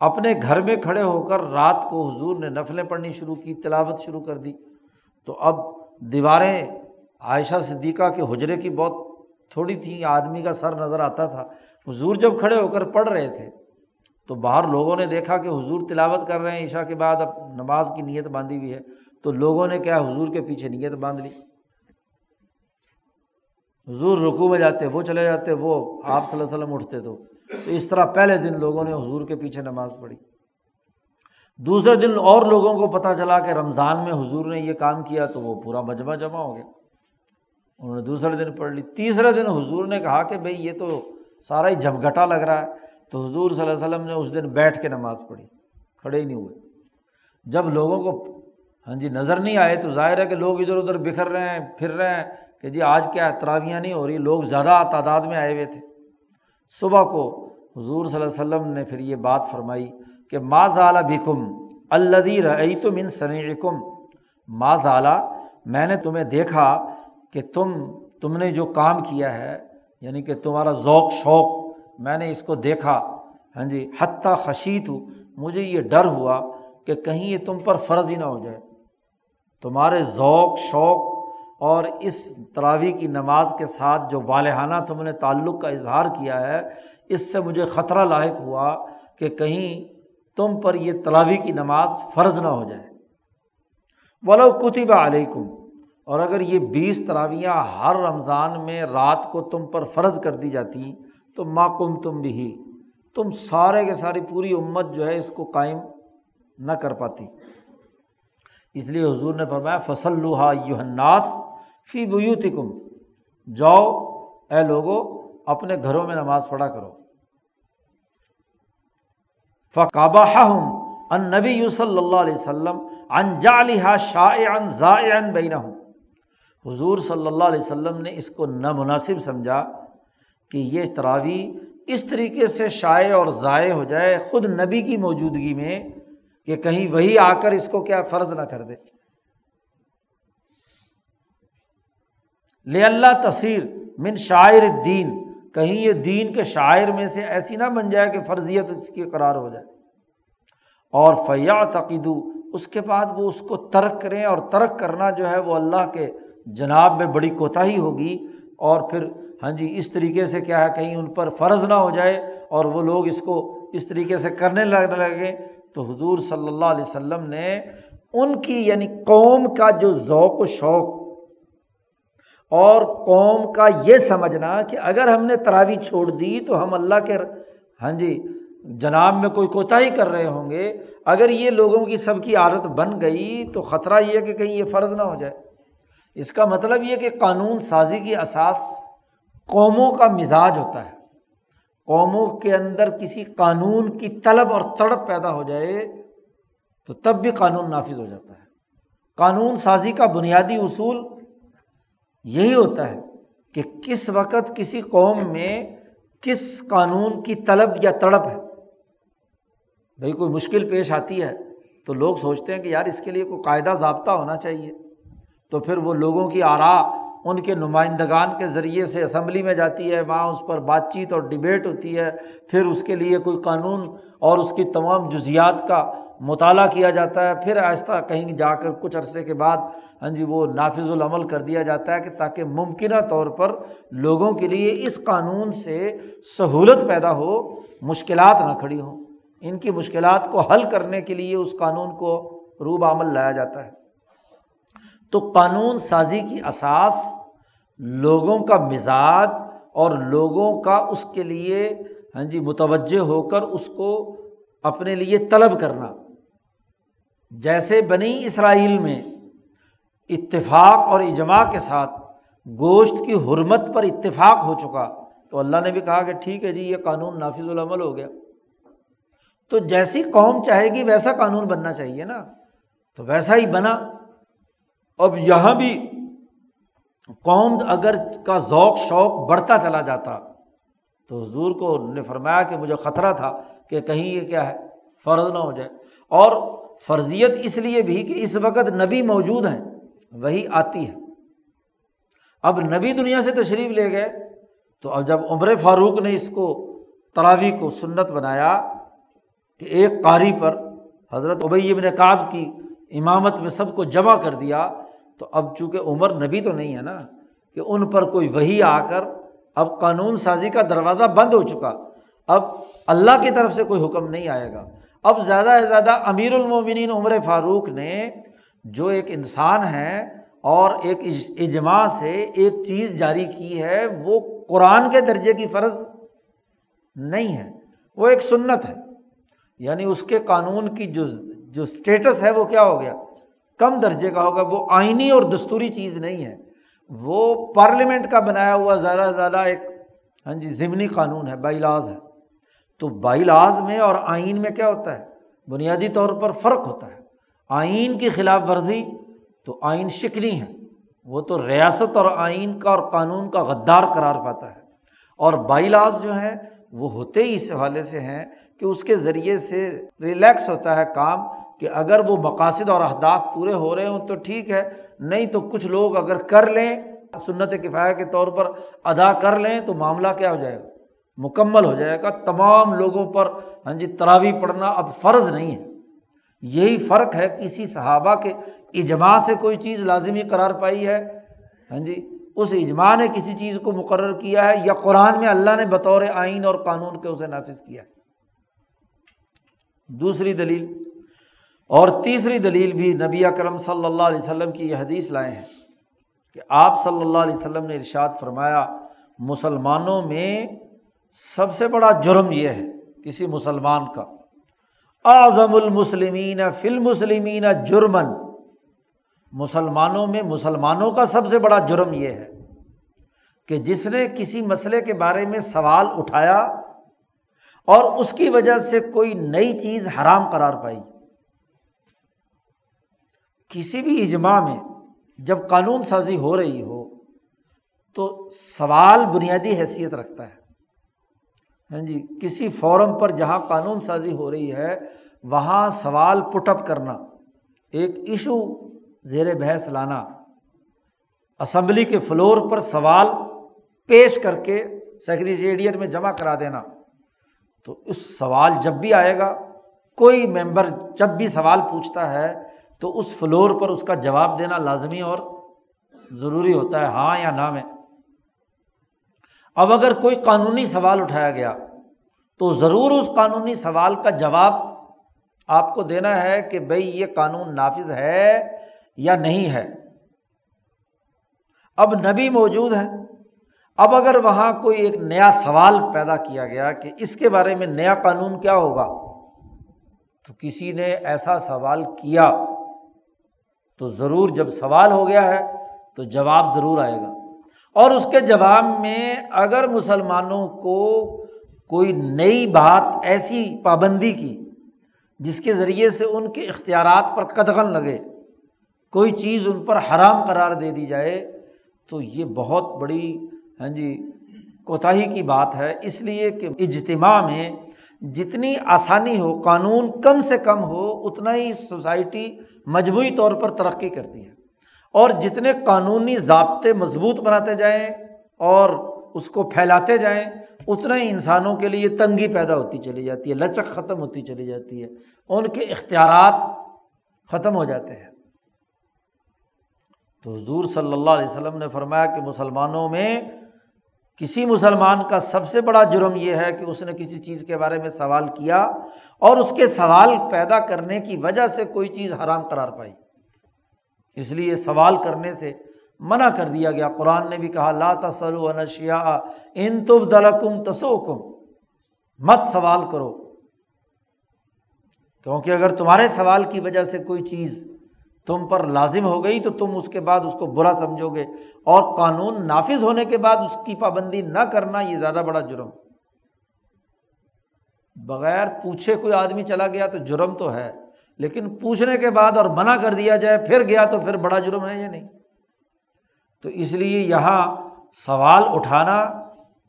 اپنے گھر میں کھڑے ہو کر رات کو حضور نے نفلیں پڑھنی شروع کی، تلاوت شروع کر دی۔ تو اب دیواریں عائشہ صدیقہ کے حجرے کی بہت تھوڑی تھیں آدمی کا سر نظر آتا تھا۔ حضور جب کھڑے ہو کر پڑھ رہے تھے، تو باہر لوگوں نے دیکھا کہ حضور تلاوت کر رہے ہیں، عشاء کے بعد اب نماز کی نیت باندھی ہوئی ہے۔ تو لوگوں نے کیا حضور کے پیچھے نیت باندھ لی۔ حضور رکو میں جاتے، وہ چلے جاتے، وہ آپ صلی اللہ علیہ وسلم اٹھتے تو۔ تو اس طرح پہلے دن لوگوں نے حضور کے پیچھے نماز پڑھی۔ دوسرے دن اور لوگوں کو پتہ چلا کہ رمضان میں حضور نے یہ کام کیا تو وہ پورا مجمع جمع ہو گیا۔ انہوں نے دوسرے دن پڑھ لی۔ تیسرے دن حضور نے کہا کہ بھائی یہ تو سارا ہی جھمگٹا لگ رہا ہے۔ تو حضور صلی اللہ علیہ وسلم نے اس دن بیٹھ کے نماز پڑھی، کھڑے ہی نہیں ہوئے۔ جب لوگوں کو ہاں جی نظر نہیں آئے تو ظاہر ہے کہ لوگ ادھر ادھر بکھر رہے ہیں، پھر رہے ہیں کہ جی آج کیا تراویاں نہیں ہو رہی، لوگ زیادہ تعداد میں آئے ہوئے تھے۔ صبح کو حضور صلی اللہ علیہ وسلم نے پھر یہ بات فرمائی کہ ما ضالہ بھکم الدی رعی تم ان سنیکم ما ضالہ میں نے تمہیں دیکھا کہ تم تم نے جو کام کیا ہے یعنی کہ تمہارا ذوق، شوق، میں نے اس کو دیکھا۔ ہاں جی حتیٰ خشیت ہوں مجھے یہ ڈر ہوا کہ کہیں یہ تم پر فرض ہی نہ ہو جائے۔ تمہارے ذوق، شوق اور اس تراوی کی نماز کے ساتھ جو والہانہ تم نے تعلق کا اظہار کیا ہے، اس سے مجھے خطرہ لاحق ہوا کہ کہیں تم پر یہ تلاوی کی نماز فرض نہ ہو جائے۔ ولو کتب علیکم اور اگر یہ بیس تراویاں ہر رمضان میں رات کو تم پر فرض کر دی جاتی، تو ماں کم تم بھی تم سارے کے ساری پوری امت جو ہے اس کو قائم نہ کر پاتی۔ اس لیے حضور نے فرمایا فصل لوہا یوہناس فی بیوتکم جاؤ، اے لوگو، اپنے گھروں میں نماز پڑھا کرو۔ فقابہ ہوں ان نبی یو صلی اللہ علیہ وسلم ان جا شاع ان ضائع بین ہوں حضور صلی اللہ علیہ وسلم نے اس کو نامناسب سمجھا کہ یہ تراوی اس طریقے سے شائع اور ضائع ہو جائے خود نبی کی موجودگی میں کہ کہیں وہی آ کر اس کو کیا فرض نہ کر دے۔ لے اللہ تصیر من شاعر دین کہیں یہ دین کے شاعر میں سے ایسی نہ بن جائے کہ فرضیت اس کی قرار ہو جائے۔ اور فیا تقیدو اس کے بعد وہ اس کو ترک کریں اور ترک کرنا جو ہے وہ اللہ کے جناب میں بڑی کوتاہی ہوگی۔ اور پھر ہاں جی اس طریقے سے کیا ہے، کہیں ان پر فرض نہ ہو جائے اور وہ لوگ اس کو اس طریقے سے کرنے لگنے لگے تو حضور صلی اللہ علیہ وسلم نے ان کی یعنی قوم کا جو ذوق و شوق اور قوم کا یہ سمجھنا کہ اگر ہم نے تراوی چھوڑ دی تو ہم اللہ کے ہاں جی جناب میں کوئی کوتاہی کر رہے ہوں گے۔ اگر یہ لوگوں کی سب کی عادت بن گئی تو خطرہ یہ کہ کہیں یہ فرض نہ ہو جائے۔ اس کا مطلب یہ کہ قانون سازی کی اساس قوموں کا مزاج ہوتا ہے۔ قوموں کے اندر کسی قانون کی طلب اور تڑپ پیدا ہو جائے تو تب بھی قانون نافذ ہو جاتا ہے۔ قانون سازی کا بنیادی اصول یہی ہوتا ہے کہ کس وقت کسی قوم میں کس قانون کی طلب یا تڑپ ہے۔ بھائی کوئی مشکل پیش آتی ہے تو لوگ سوچتے ہیں کہ یار اس کے لیے کوئی قاعدہ ضابطہ ہونا چاہیے۔ تو پھر وہ لوگوں کی آرا ان کے نمائندگان کے ذریعے سے اسمبلی میں جاتی ہے، وہاں اس پر بات چیت اور ڈبیٹ ہوتی ہے۔ پھر اس کے لیے کوئی قانون اور اس کی تمام جزیات کا مطالعہ کیا جاتا ہے۔ پھر آہستہ کہیں جا کر کچھ عرصے کے بعد ہاں جی وہ نافذ العمل کر دیا جاتا ہے کہ تاکہ ممکنہ طور پر لوگوں کے لیے اس قانون سے سہولت پیدا ہو، مشکلات نہ کھڑی ہوں۔ ان کی مشکلات کو حل کرنے کے لیے اس قانون کو روب عمل لایا جاتا ہے۔ تو قانون سازی کی اساس لوگوں کا مزاج اور لوگوں کا اس کے لیے ہاں جی متوجہ ہو کر اس کو اپنے لیے طلب کرنا۔ جیسے بنی اسرائیل میں اتفاق اور اجماع کے ساتھ گوشت کی حرمت پر اتفاق ہو چکا، تو اللہ نے بھی کہا کہ ٹھیک ہے جی یہ قانون نافذ العمل ہو گیا۔ تو جیسی قوم چاہے گی، ویسا قانون بننا چاہیے نا۔ تو ویسا ہی بنا۔ اب یہاں بھی قوم اگر کا ذوق شوق بڑھتا چلا جاتا تو حضور کو نے فرمایا کہ مجھے خطرہ تھا کہ کہیں یہ کیا ہے، فرض نہ ہو جائے۔ اور فرضیت اس لیے بھی کہ اس وقت نبی موجود ہیں، وہی آتی ہے اب نبی دنیا سے تشریف لے گئے، تو اب جب عمر فاروق نے اس کو تراوی کو سنت بنایا کہ ایک قاری پر حضرت ابئی ابن کعب کی امامت میں سب کو جمع کر دیا تو اب چونکہ عمر نبی تو نہیں ہے نا، کہ ان پر کوئی وہی آ کر اب قانون سازی کا دروازہ بند ہو چکا، اب اللہ کی طرف سے کوئی حکم نہیں آئے گا۔ اب زیادہ سے زیادہ امیر المومنین عمر فاروق نے جو ایک انسان ہے اور ایک اجماع سے ایک چیز جاری کی ہے، وہ قرآن کے درجے کی فرض نہیں ہے، وہ ایک سنت ہے۔ یعنی اس کے قانون کی جو جو اسٹیٹس ہے وہ کیا ہو گیا؟ کم درجے کا ہوگا، وہ آئینی اور دستوری چیز نہیں ہے۔ وہ پارلیمنٹ کا بنایا ہوا زیادہ سے زیادہ ایک ہاں جی ضمنی قانون ہے، بائی لاز ہے۔ تو بائی لاز میں اور آئین میں کیا ہوتا ہے؟ بنیادی طور پر فرق ہوتا ہے۔ آئین کی خلاف ورزی تو آئین شکنی ہے۔ وہ تو ریاست اور آئین کا اور قانون کا غدار قرار پاتا ہے۔ اور بائی لاز جو ہیں، وہ ہوتے ہی اس حوالے سے ہیں کہ اس کے ذریعے سے ریلیکس ہوتا ہے کام۔ کہ اگر وہ مقاصد اور اہداف پورے ہو رہے ہوں تو ٹھیک ہے، نہیں تو کچھ لوگ اگر کر لیں، سنت کفایہ کے طور پر ادا کر لیں تو معاملہ کیا ہو جائے گا؟ مکمل ہو جائے گا۔ تمام لوگوں پر ہاں جی تراوی پڑھنا اب فرض نہیں ہے۔ یہی فرق ہے کسی صحابہ کے اجماع سے کوئی چیز لازمی قرار پائی ہے۔ ہاں جی اس اجماع نے کسی چیز کو مقرر کیا ہے یا قرآن میں اللہ نے بطور آئین اور قانون کے اسے نافذ کیا ہے۔ دوسری دلیل اور تیسری دلیل بھی نبی اکرم صلی اللہ علیہ وسلم کی یہ حدیث لائے ہیں کہ آپ صلی اللہ علیہ وسلم نے ارشاد فرمایا، مسلمانوں میں سب سے بڑا جرم یہ ہے کسی مسلمان کا، اعظم المسلمین فل مسلمین جرمن مسلمانوں میں مسلمانوں کا سب سے بڑا جرم یہ ہے کہ جس نے کسی مسئلے کے بارے میں سوال اٹھایا اور اس کی وجہ سے کوئی نئی چیز حرام قرار پائی۔ کسی بھی اجماع میں جب قانون سازی ہو رہی ہو تو سوال بنیادی حیثیت رکھتا ہے۔ ہاں جی کسی فورم پر جہاں قانون سازی ہو رہی ہے، وہاں سوال پٹ اپ کرنا، ایک ایشو زیر بحث لانا، اسمبلی کے فلور پر سوال پیش کر کے سیکریٹریٹ میں جمع کرا دینا، تو اس سوال جب بھی آئے گا، کوئی ممبر جب بھی سوال پوچھتا ہے تو اس فلور پر اس کا جواب دینا لازمی اور ضروری ہوتا ہے ہاں یا نہ میں۔ اب اگر کوئی قانونی سوال اٹھایا گیا، تو ضرور اس قانونی سوال کا جواب آپ کو دینا ہے کہ بھائی یہ قانون نافذ ہے یا نہیں ہے۔ اب نبی موجود ہے اب اگر وہاں کوئی ایک نیا سوال پیدا کیا گیا کہ اس کے بارے میں نیا قانون کیا ہوگا، تو کسی نے ایسا سوال کیا۔ تو ضرور جب سوال ہو گیا ہے تو جواب ضرور آئے گا۔ اور اس کے جواب میں اگر مسلمانوں کو کوئی نئی بات ایسی پابندی کی جس کے ذریعے سے ان کے اختیارات پر قدغن لگے، کوئی چیز ان پر حرام قرار دے دی جائے، تو یہ بہت بڑی ہاں جی کوتاہی کی بات ہے۔ اس لیے کہ اجتماع میں جتنی آسانی ہو، قانون کم سے کم ہو، اتنا ہی سوسائٹی مجموعی طور پر ترقی کرتی ہے۔ اور جتنے قانونی ضابطے مضبوط بناتے جائیں اور اس کو پھیلاتے جائیں، اتنا ہی انسانوں کے لیے تنگی پیدا ہوتی چلی جاتی ہے، لچک ختم ہوتی چلی جاتی ہے، ان کے اختیارات ختم ہو جاتے ہیں۔ تو حضور صلی اللہ علیہ وسلم نے فرمایا کہ مسلمانوں میں کسی مسلمان کا سب سے بڑا جرم یہ ہے کہ اس نے کسی چیز کے بارے میں سوال کیا اور اس کے سوال پیدا کرنے کی وجہ سے کوئی چیز حرام قرار پائی۔ اس لیے سوال کرنے سے منع کر دیا گیا۔ قرآن نے بھی کہا، لا تسلو نشیا ان تب دلکم تسوکم مت سوال کرو، کیونکہ اگر تمہارے سوال کی وجہ سے کوئی چیز تم پر لازم ہو گئی تو تم اس کے بعد اس کو برا سمجھو گے اور قانون نافذ ہونے کے بعد اس کی پابندی نہ کرنا یہ زیادہ بڑا جرم بغیر پوچھے کوئی آدمی چلا گیا تو جرم تو ہے، لیکن پوچھنے کے بعد اور منع کر دیا جائے پھر گیا تو پھر بڑا جرم ہے یا نہیں؟ تو اس لیے یہاں سوال اٹھانا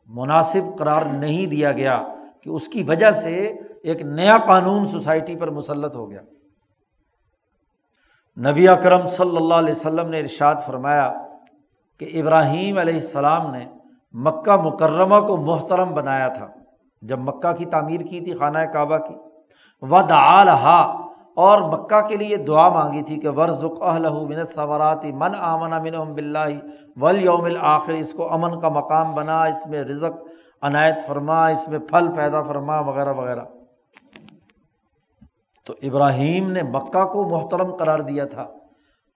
مناسب قرار نہیں دیا گیا کہ اس کی وجہ سے ایک نیا قانون سوسائٹی پر مسلط ہو گیا۔ نبی اکرم صلی اللہ علیہ وسلم نے ارشاد فرمایا کہ ابراہیم علیہ السلام نے مکہ مکرمہ کو محترم بنایا تھا۔ جب مکہ کی تعمیر کی تھی، خانہ کعبہ کی۔ ود آلحا اور مکہ کے لیے دعا مانگی تھی کہ ورژ من ثوراتی من آمن من بلّہ ول یوم الآخر، اس کو امن کا مقام بنا، اس میں رزق عنایت فرما، اس میں پھل پیدا فرما، وغیرہ وغیرہ۔ تو ابراہیم نے مکہ کو محترم قرار دیا تھا۔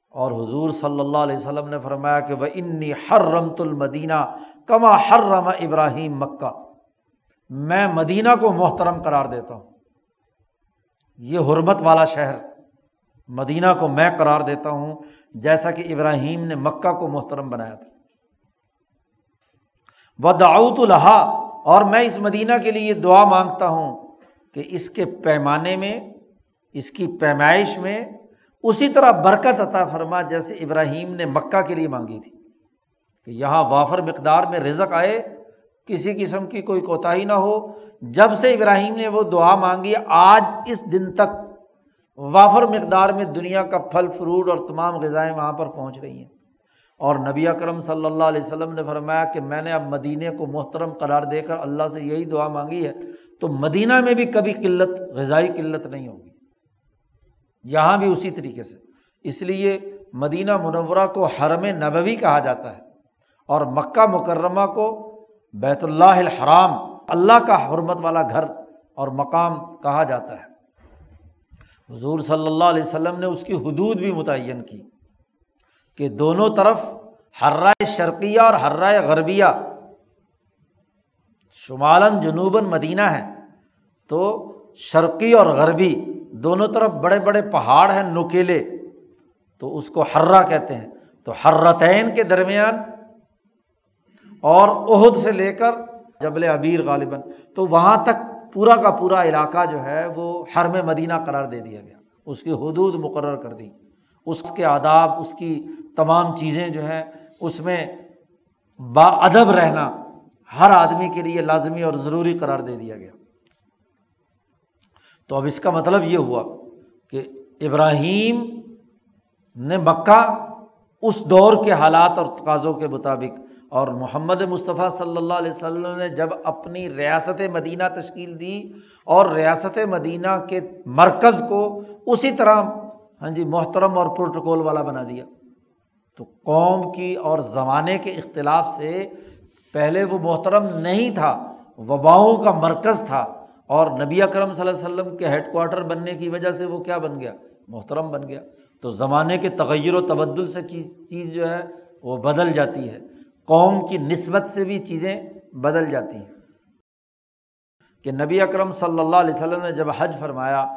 اور حضور صلی اللہ علیہ وسلم نے فرمایا کہ وہ انی ہر رمت المدینہ کما ہر رما ابراہیم مکہ۔ میں مدینہ کو محترم قرار دیتا ہوں۔ یہ حرمت والا شہر مدینہ کو میں قرار دیتا ہوں، جیسا کہ ابراہیم نے مکہ کو محترم بنایا تھا۔ وہ داؤت الحا اور میں اس مدینہ کے لیے دعا مانگتا ہوں کہ اس کے پیمانے میں اس کی پیمائش میں اسی طرح برکت عطا فرما جیسے ابراہیم نے مکہ کے لیے مانگی تھی کہ یہاں وافر مقدار میں رزق آئے، کسی قسم کی کوئی کوتاہی نہ ہو۔ جب سے ابراہیم نے وہ دعا مانگی، آج اس دن تک وافر مقدار میں دنیا کا پھل، فروٹ اور تمام غذائیں وہاں پر پہنچ رہی ہیں۔ اور نبی اکرم صلی اللہ علیہ وسلم نے فرمایا کہ میں نے اب مدینہ کو محترم قرار دے کر اللہ سے یہی دعا مانگی ہے، تو مدینہ میں بھی کبھی قلت، غذائی قلت نہیں ہوگی۔ یہاں بھی اسی طریقے سے۔ اس لیے مدینہ منورہ کو حرم نبوی کہا جاتا ہے اور مکہ مکرمہ کو بیت اللہ الحرام، اللہ کا حرمت والا گھر اور مقام کہا جاتا ہے۔ حضور صلی اللہ علیہ وسلم نے اس کی حدود بھی متعین کی کہ دونوں طرف حرائے شرقیہ اور حرائے غربیہ شمالاً جنوباً مدینہ ہے، تو شرقی اور غربی دونوں طرف بڑے بڑے پہاڑ ہیں نکیلے تو اس کو حرہ کہتے ہیں۔ تو حرتین کے درمیان اور عہد سے لے کر جبل ابیر غالباً۔ تو وہاں تک پورا کا پورا علاقہ جو ہے، وہ حرم مدینہ قرار دے دیا گیا۔ اس کی حدود مقرر کر دی۔ اس کے آداب، اس کی تمام چیزیں جو ہیں، اس میں با ادب رہنا ہر آدمی کے لیے لازمی اور ضروری قرار دے دیا گیا۔ تو اب اس کا مطلب یہ ہوا کہ ابراہیم نے مکہ اس دور کے حالات اور تقاضوں کے مطابق اور محمد مصطفیٰ صلی اللہ علیہ وسلم نے جب اپنی ریاست مدینہ تشکیل دی اور ریاست مدینہ کے مرکز کو اسی طرح ہاں جی محترم اور پروٹوکول والا بنا دیا تو قوم کی اور زمانے کے اختلاف سے پہلے وہ محترم نہیں تھا، وباؤں کا مرکز تھا۔ اور نبی اکرم صلی اللہ علیہ وسلم کے ہیڈ کوارٹر بننے کی وجہ سے وہ کیا بن گیا؟ محترم بن گیا۔ تو زمانے کے تغیر و تبدل سے چیز جو ہے وہ بدل جاتی ہے۔ قوم کی نسبت سے بھی چیزیں بدل جاتی ہیں۔ کہ نبی اکرم صلی اللہ علیہ وسلم نے جب حج فرمایا،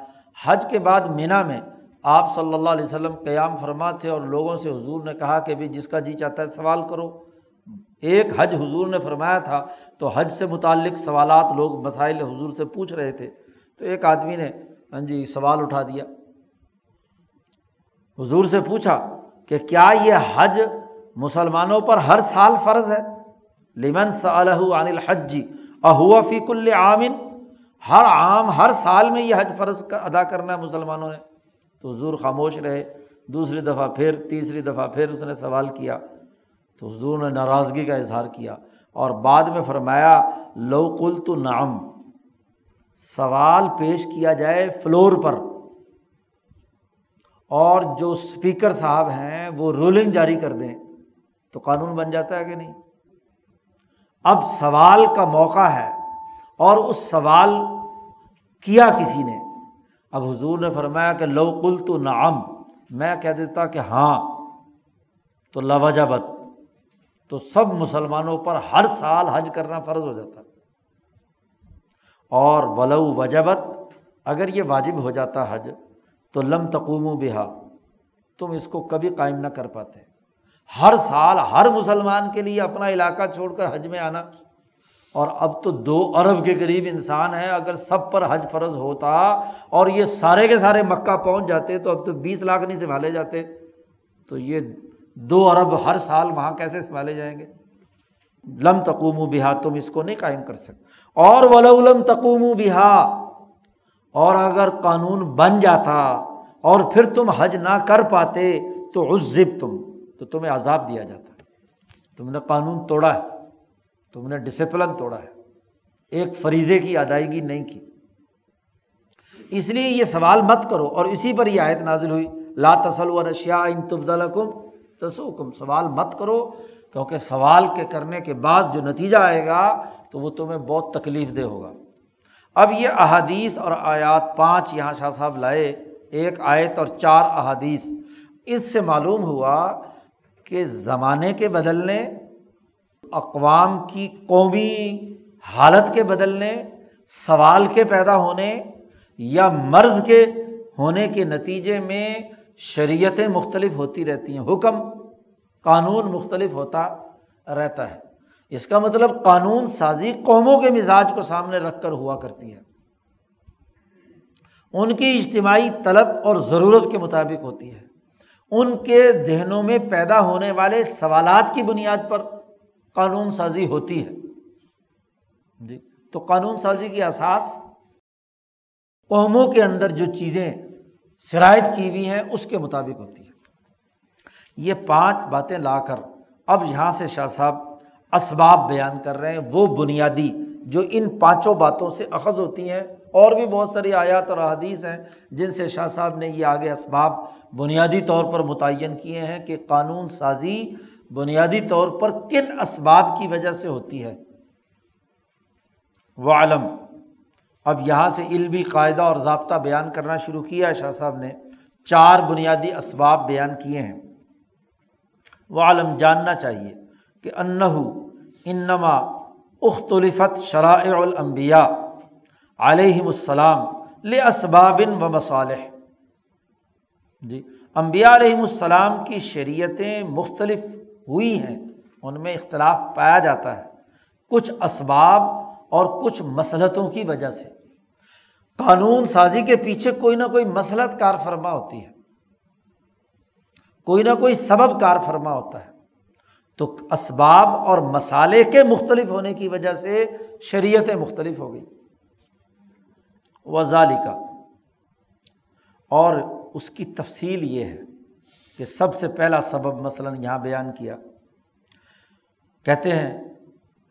حج کے بعد مینا میں آپ صلی اللہ علیہ وسلم قیام فرما تھے اور لوگوں سے حضور نے کہا کہ بھائی جس کا جی چاہتا ہے سوال کرو۔ ایک حج حضور نے فرمایا تھا، تو حج سے متعلق سوالات لوگ مسائل حضور سے پوچھ رہے تھے۔ تو ایک آدمی نے ہاں جی سوال اٹھا دیا۔ حضور سے پوچھا کہ کیا یہ حج مسلمانوں پر ہر سال فرض ہے؟ لمن صلی عن الحج جی اہوا فیق العامن ہر عام، ہر سال میں یہ حج فرض ادا کرنا ہے مسلمانوں نے۔ تو حضور خاموش رہے۔ دوسری دفعہ پھر، تیسری دفعہ پھر اس نے سوال کیا۔ تو حضور نے ناراضگی کا اظہار کیا اور بعد میں فرمایا، لو کل تو نام سوال پیش کیا جائے فلور پر۔ اور جو اسپیکر صاحب ہیں، وہ رولنگ جاری کر دیں۔ تو قانون بن جاتا ہے کہ نہیں؟ اب سوال کا موقع ہے اور اس سوال کیا کسی نے؟ اب حضور نے فرمایا کہ لو کل تو نعم، میں کہہ دیتا کہ ہاں تو لوجبت۔ تو سب مسلمانوں پر ہر سال حج کرنا فرض ہو جاتا اور ولو وجبت، اگر یہ واجب ہو جاتا حج، تو لم تقوم و بہا، تم اس کو کبھی قائم نہ کر پاتے۔ ہر سال ہر مسلمان کے لیے اپنا علاقہ چھوڑ کر حج میں آنا۔ اور اب تو دو ارب کے قریب انسان ہیں، اگر سب پر حج فرض ہوتا اور یہ سارے کے سارے مکہ پہنچ جاتے تو اب تو بیس لاکھ نہیں سنبھالے جاتے۔ تو یہ دو ارب ہر سال وہاں کیسے سنبھالے جائیں گے؟ لم تقوم و بہا، تم اس کو نہیں قائم کر سکتے۔ اور ولولم تقوم و بہا، اور اگر قانون بن جاتا اور پھر تم حج نہ کر پاتے تو عزب تم تو تمہیں عذاب دیا جاتا۔ تم نے قانون توڑا ہے، تم نے ڈسپلن توڑا ہے۔ ایک فریضے کی ادائیگی نہیں کی۔ اس لیے یہ سوال مت کرو، اور اسی پر یہ آیت نازل ہوئی۔ لا تسل و رشیا ان تبدلکم تسوکم سوال مت کرو، کیونکہ سوال کے کرنے کے بعد جو نتیجہ آئے گا، تو وہ تمہیں بہت تکلیف دہ ہوگا۔ اب یہ احادیث اور آیات پانچ یہاں شاہ صاحب لائے، ایک آیت اور چار احادیث۔ اس سے معلوم ہوا کہ زمانے کے بدلنے، اقوام کی قومی حالت کے بدلنے، سوال کے پیدا ہونے یا مرض کے ہونے کے نتیجے میں شریعتیں مختلف ہوتی رہتی ہیں، حکم، قانون مختلف ہوتا رہتا ہے۔ اس کا مطلب قانون سازی قوموں کے مزاج کو سامنے رکھ کر ہوا کرتی ہے۔ ان کی اجتماعی طلب اور ضرورت کے مطابق ہوتی ہے۔ ان کے ذہنوں میں پیدا ہونے والے سوالات کی بنیاد پر قانون سازی ہوتی ہے۔ جی تو قانون سازی کی اساس قوموں کے اندر جو چیزیں شرائط کی ہوئی ہیں، اس کے مطابق ہوتی ہے یہ پانچ باتیں لا کر اب یہاں سے شاہ صاحب اسباب بیان کر رہے ہیں، وہ بنیادی جو ان پانچوں باتوں سے اخذ ہوتی ہیں۔ اور بھی بہت ساری آیات اور حدیث ہیں جن سے شاہ صاحب نے یہ آگے اسباب بنیادی طور پر متعین کیے ہیں کہ قانون سازی بنیادی طور پر کن اسباب کی وجہ سے ہوتی ہے۔ وہ عالم اب یہاں سے علمی قاعدہ اور ضابطہ بیان کرنا شروع کیا ہے، شاہ صاحب نے۔ چار بنیادی اسباب بیان کیے ہیں۔ وہ عالم جاننا چاہیے کہ انہو انما اختلفت شرائع الانبیاء علیہم السلام لاسباب و مصالح۔ جی امبیا علیہم السلام کی شریعتیں مختلف ہوئی ہیں، ان میں اختلاف پایا جاتا ہے۔ کچھ اسباب اور کچھ مسلطوں کی وجہ سے۔ قانون سازی کے پیچھے کوئی نہ کوئی مسلط کار فرما ہوتی ہے۔ کوئی نہ کوئی سبب کار فرما ہوتا ہے۔ تو اسباب اور مسالے کے مختلف ہونے کی وجہ سے شریعتیں مختلف ہو گئی وزالی کا اور اس کی تفصیل یہ ہے کہ سب سے پہلا سبب مثلاً یہاں بیان کیا۔ کہتے ہیں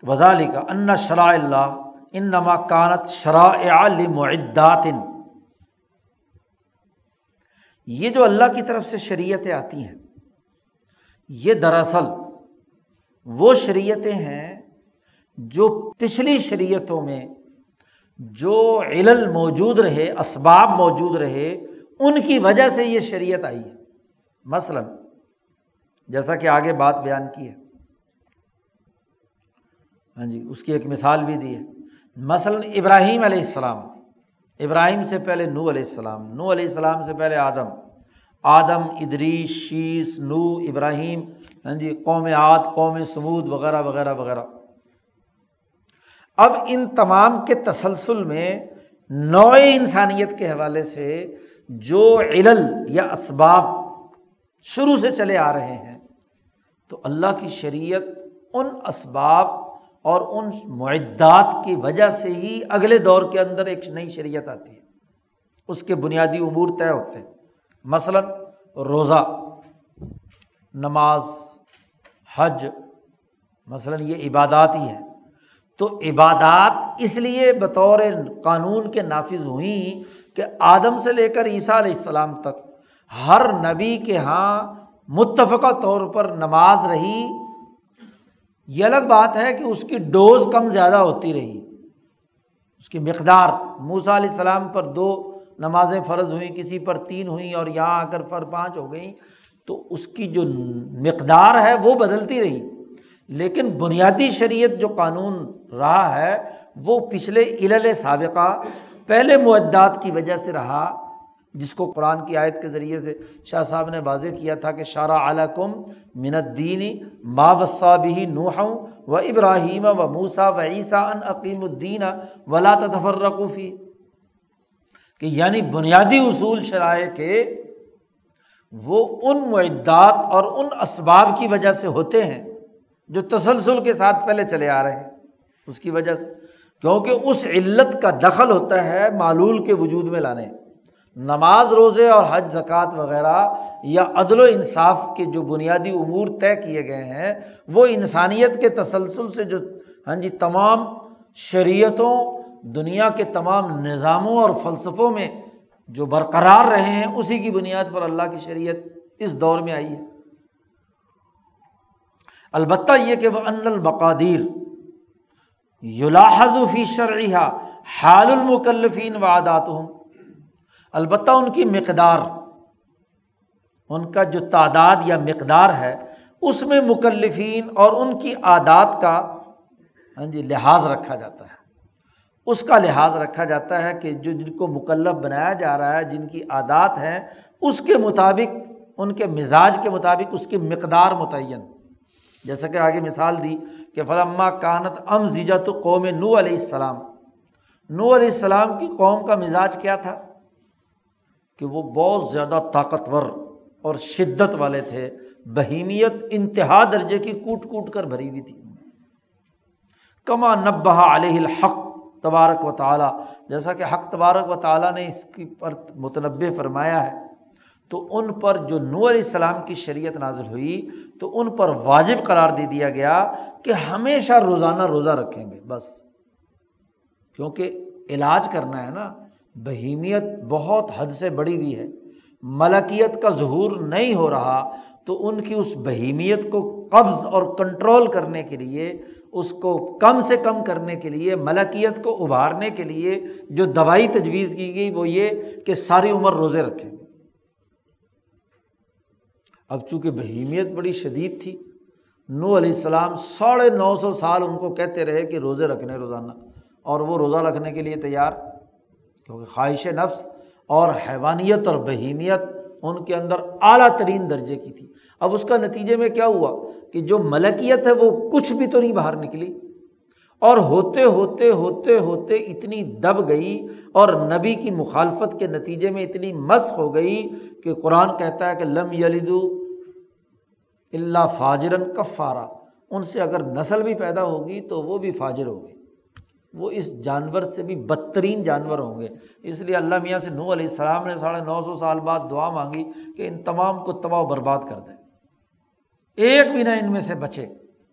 وزالی کا ان شرا اللہ ان نما کانت شراء معدات یہ جو اللہ کی طرف سے شریعتیں آتی ہیں، یہ دراصل وہ شریعتیں ہیں جو پچھلی شریعتوں میں جو علل موجود رہے، اسباب موجود رہے، ان کی وجہ سے یہ شریعت آئی ہے۔ مثلاً، جیسا کہ آگے بات بیان کی ہے۔ ہاں جی اس کی ایک مثال بھی دی ہے۔ مثلاً ابراہیم علیہ السلام۔ ابراہیم سے پہلے نو علیہ السلام نو علیہ السلام سے پہلے آدم۔ آدم، ادریس، شیس نو ابراہیم ہاں جی قوم عاد، قوم سمود وغیرہ وغیرہ وغیرہ۔ اب ان تمام کے تسلسل میں نوع انسانیت کے حوالے سے جو علل یا اسباب شروع سے چلے آ رہے ہیں، تو اللہ کی شریعت ان اسباب اور ان معدات کی وجہ سے ہی اگلے دور کے اندر ایک نئی شریعت آتی ہے۔ اس کے بنیادی امور طے ہوتے ہیں۔ مثلاً روزہ، نماز، حج، مثلاً یہ عبادات ہی ہیں۔ تو عبادات اس لیے بطور قانون کے نافذ ہوئیں کہ آدم سے لے کر عیسیٰ علیہ السلام تک ہر نبی کے یہاں متفقہ طور پر نماز رہی یہ الگ بات ہے کہ اس کی ڈوز کم زیادہ ہوتی رہی۔ اس کی مقدار موسا علیہ السلام پر دو نمازیں فرض ہوئیں، کسی پر تین ہوئیں اور یہاں آ کر فر پانچ ہو گئیں، تو اس کی جو مقدار ہے وہ بدلتی رہی۔ لیکن بنیادی شریعت جو قانون رہا ہے، وہ پچھلے علل سابقہ، پہلے معدات کی وجہ سے رہا۔ جس کو قرآن کی آیت کے ذریعے سے شاہ صاحب نے واضح کیا تھا کہ شارہ اعلیٰ کم منت دینی ما وسا بھی نوح و ابراہیم و موسا و عیسیٰ ان عقیم الدین ولا تفرقوفی کہ یعنی بنیادی اصول شرائع کے وہ ان معدات اور ان اسباب کی وجہ سے ہوتے ہیں جو تسلسل کے ساتھ پہلے چلے آ رہے ہیں۔ اس کی وجہ سے۔ کیونکہ اس علت کا دخل ہوتا ہے معلول کے وجود میں لانے۔ نماز روزے اور حج، زکوٰۃ وغیرہ یا عدل و انصاف کے جو بنیادی امور طے کیے گئے ہیں، وہ انسانیت کے تسلسل سے جو ہاں جی تمام شریعتوں، دنیا کے تمام نظاموں اور فلسفوں میں جو برقرار رہے ہیں، اسی کی بنیاد پر اللہ کی شریعت اس دور میں آئی ہے۔ البتہ یہ کہ وہ ان البقادیر یلاحظ فی شرعیہ حال المکلفین و عادات ہوں البتہ ان کی مقدار، ان کا جو تعداد یا مقدار ہے، اس میں مکلفین اور ان کی عادات کا ہاں جی لحاظ رکھا جاتا ہے۔ اس کا لحاظ رکھا جاتا ہے کہ جو جن کو مکلف بنایا جا رہا ہے، جن کی عادات ہیں، اس کے مطابق، ان کے مزاج کے مطابق اس کی مقدار متعین۔ جیسا کہ آگے مثال دی کہ فلما کانت ام زیجت قوم نو علیہ السلام۔ نو علیہ السلام کی قوم کا مزاج کیا تھا؟ کہ وہ بہت زیادہ طاقتور اور شدت والے تھے۔ بہیمیت انتہا درجے کی کوٹ کوٹ کر بھری ہوئی تھی۔ کما نبہ علیہ الحق تبارک و تعالیٰ۔ جیسا کہ حق تبارک و تعالیٰ نے اس کی پر متنوع فرمایا ہے، تو ان پر جو نور علیہ السلام کی شریعت نازل ہوئی، تو ان پر واجب قرار دے دیا گیا کہ ہمیشہ روزانہ روزہ رکھیں گے، بس۔ کیونکہ علاج کرنا ہے نا بہیمیت بہت حد سے بڑی ہوئی ہے۔ ملکیت کا ظہور نہیں ہو رہا تو ان کی اس بہیمیت کو قبض اور کنٹرول کرنے کے لیے، اس کو کم سے کم کرنے کے لیے، ملکیت کو ابھارنے کے لیے جو دوائی تجویز کی گئی وہ یہ کہ ساری عمر روزے رکھیں گے اب چونکہ بہیمیت بڑی شدید تھی، نو علیہ السلام ساڑھے نو سو سال ان کو کہتے رہے کہ روزے رکھنے روزانہ، اور وہ روزہ رکھنے کے لیے تیار۔ کیونکہ خواہش نفس اور حیوانیت اور بہیمیت ان کے اندر اعلیٰ ترین درجے کی تھی۔ اب اس کا نتیجے میں کیا ہوا کہ جو ملکیت ہے وہ کچھ بھی تو نہیں باہر نکلی۔ اور ہوتے ہوتے ہوتے ہوتے اتنی دب گئی اور نبی کی مخالفت کے نتیجے میں اتنی مس ہو گئی کہ قرآن کہتا ہے کہ لم یلدو اللہ فاجرن کفارا۔ ان سے اگر نسل بھی پیدا ہوگی تو وہ بھی فاجر ہوگی وہ اس جانور سے بھی بدترین جانور ہوں گے۔ اس لیے اللہ میاں سے نو علیہ السلام نے ساڑھے نو سو سال بعد دعا مانگی کہ ان تمام کو تباہ و برباد کر دیں۔ ایک بھی نہ ان میں سے بچے،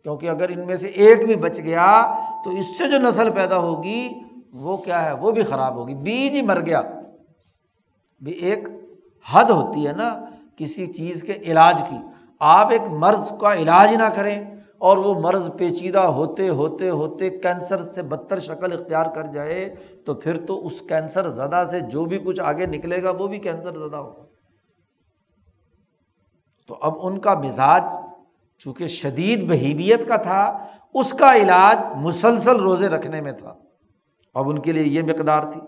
کیونکہ اگر ان میں سے ایک بھی بچ گیا تو اس سے جو نسل پیدا ہوگی وہ کیا ہے؟ وہ بھی خراب ہوگی۔ بیج ہی مر گیا۔ بھی ایک حد ہوتی ہے نا کسی چیز کے علاج کی۔ آپ ایک مرض کا علاج نہ کریں۔ اور وہ مرض پیچیدہ ہوتے ہوتے ہوتے کینسر سے بدتر شکل اختیار کر جائے، تو پھر تو اس کینسر زدہ سے جو بھی کچھ آگے نکلے گا، وہ بھی کینسر زدہ ہوگا۔ تو اب ان کا مزاج چونکہ شدید بہیمیت کا تھا، اس کا علاج مسلسل روزے رکھنے میں تھا۔ اب ان کے لیے یہ مقدار تھی۔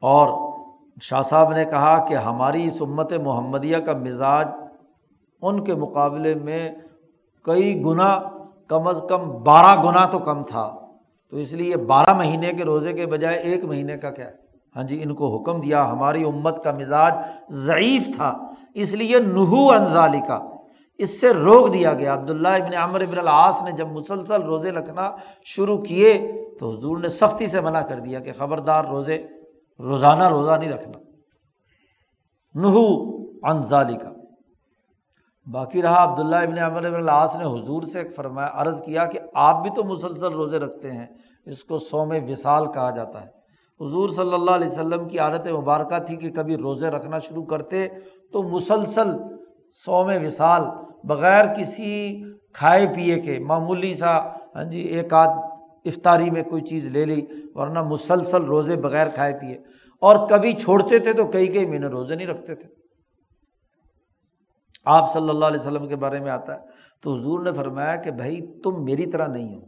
اور شاہ صاحب نے کہا کہ ہماری اس امت محمدیہ کا مزاج ان کے مقابلے میں کئی گنا کم از کم بارہ گنا تو کم تھا۔ تو اس لیے بارہ مہینے کے روزے کے بجائے ایک مہینے کا کیا ہے؟ ہاں جی ان کو حکم دیا، ہماری امت کا مزاج ضعیف تھا، اس لیے نحو انزالی کا اس سے روک دیا گیا۔ عبداللہ ابن عمر ابن العاص نے جب مسلسل روزے رکھنا شروع کیے، تو حضور نے سختی سے منع کر دیا کہ خبردار روزے، روزانہ روزہ نہیں رکھنا۔ نحو انزالی کا باقی رہا عبداللہ ابن عمر ابن العاص نے حضور سے فرمایا، عرض کیا کہ آپ بھی تو مسلسل روزے رکھتے ہیں، اس کو سوم وصال کہا جاتا ہے۔ حضور صلی اللہ علیہ وسلم کی عادت مبارکہ تھی کہ کبھی روزے رکھنا شروع کرتے تو مسلسل سوم وصال بغیر کسی کھائے پیے کے، معمولی سا ہاں جی ایک آدھ افطاری میں کوئی چیز لے لی، ورنہ مسلسل روزے بغیر کھائے پیے۔ اور کبھی چھوڑتے تھے تو کئی کئی مہینے روزے نہیں رکھتے تھے۔ آپ صلی اللہ علیہ وسلم کے بارے میں آتا ہے، تو حضور نے فرمایا کہ بھائی تم میری طرح نہیں ہو۔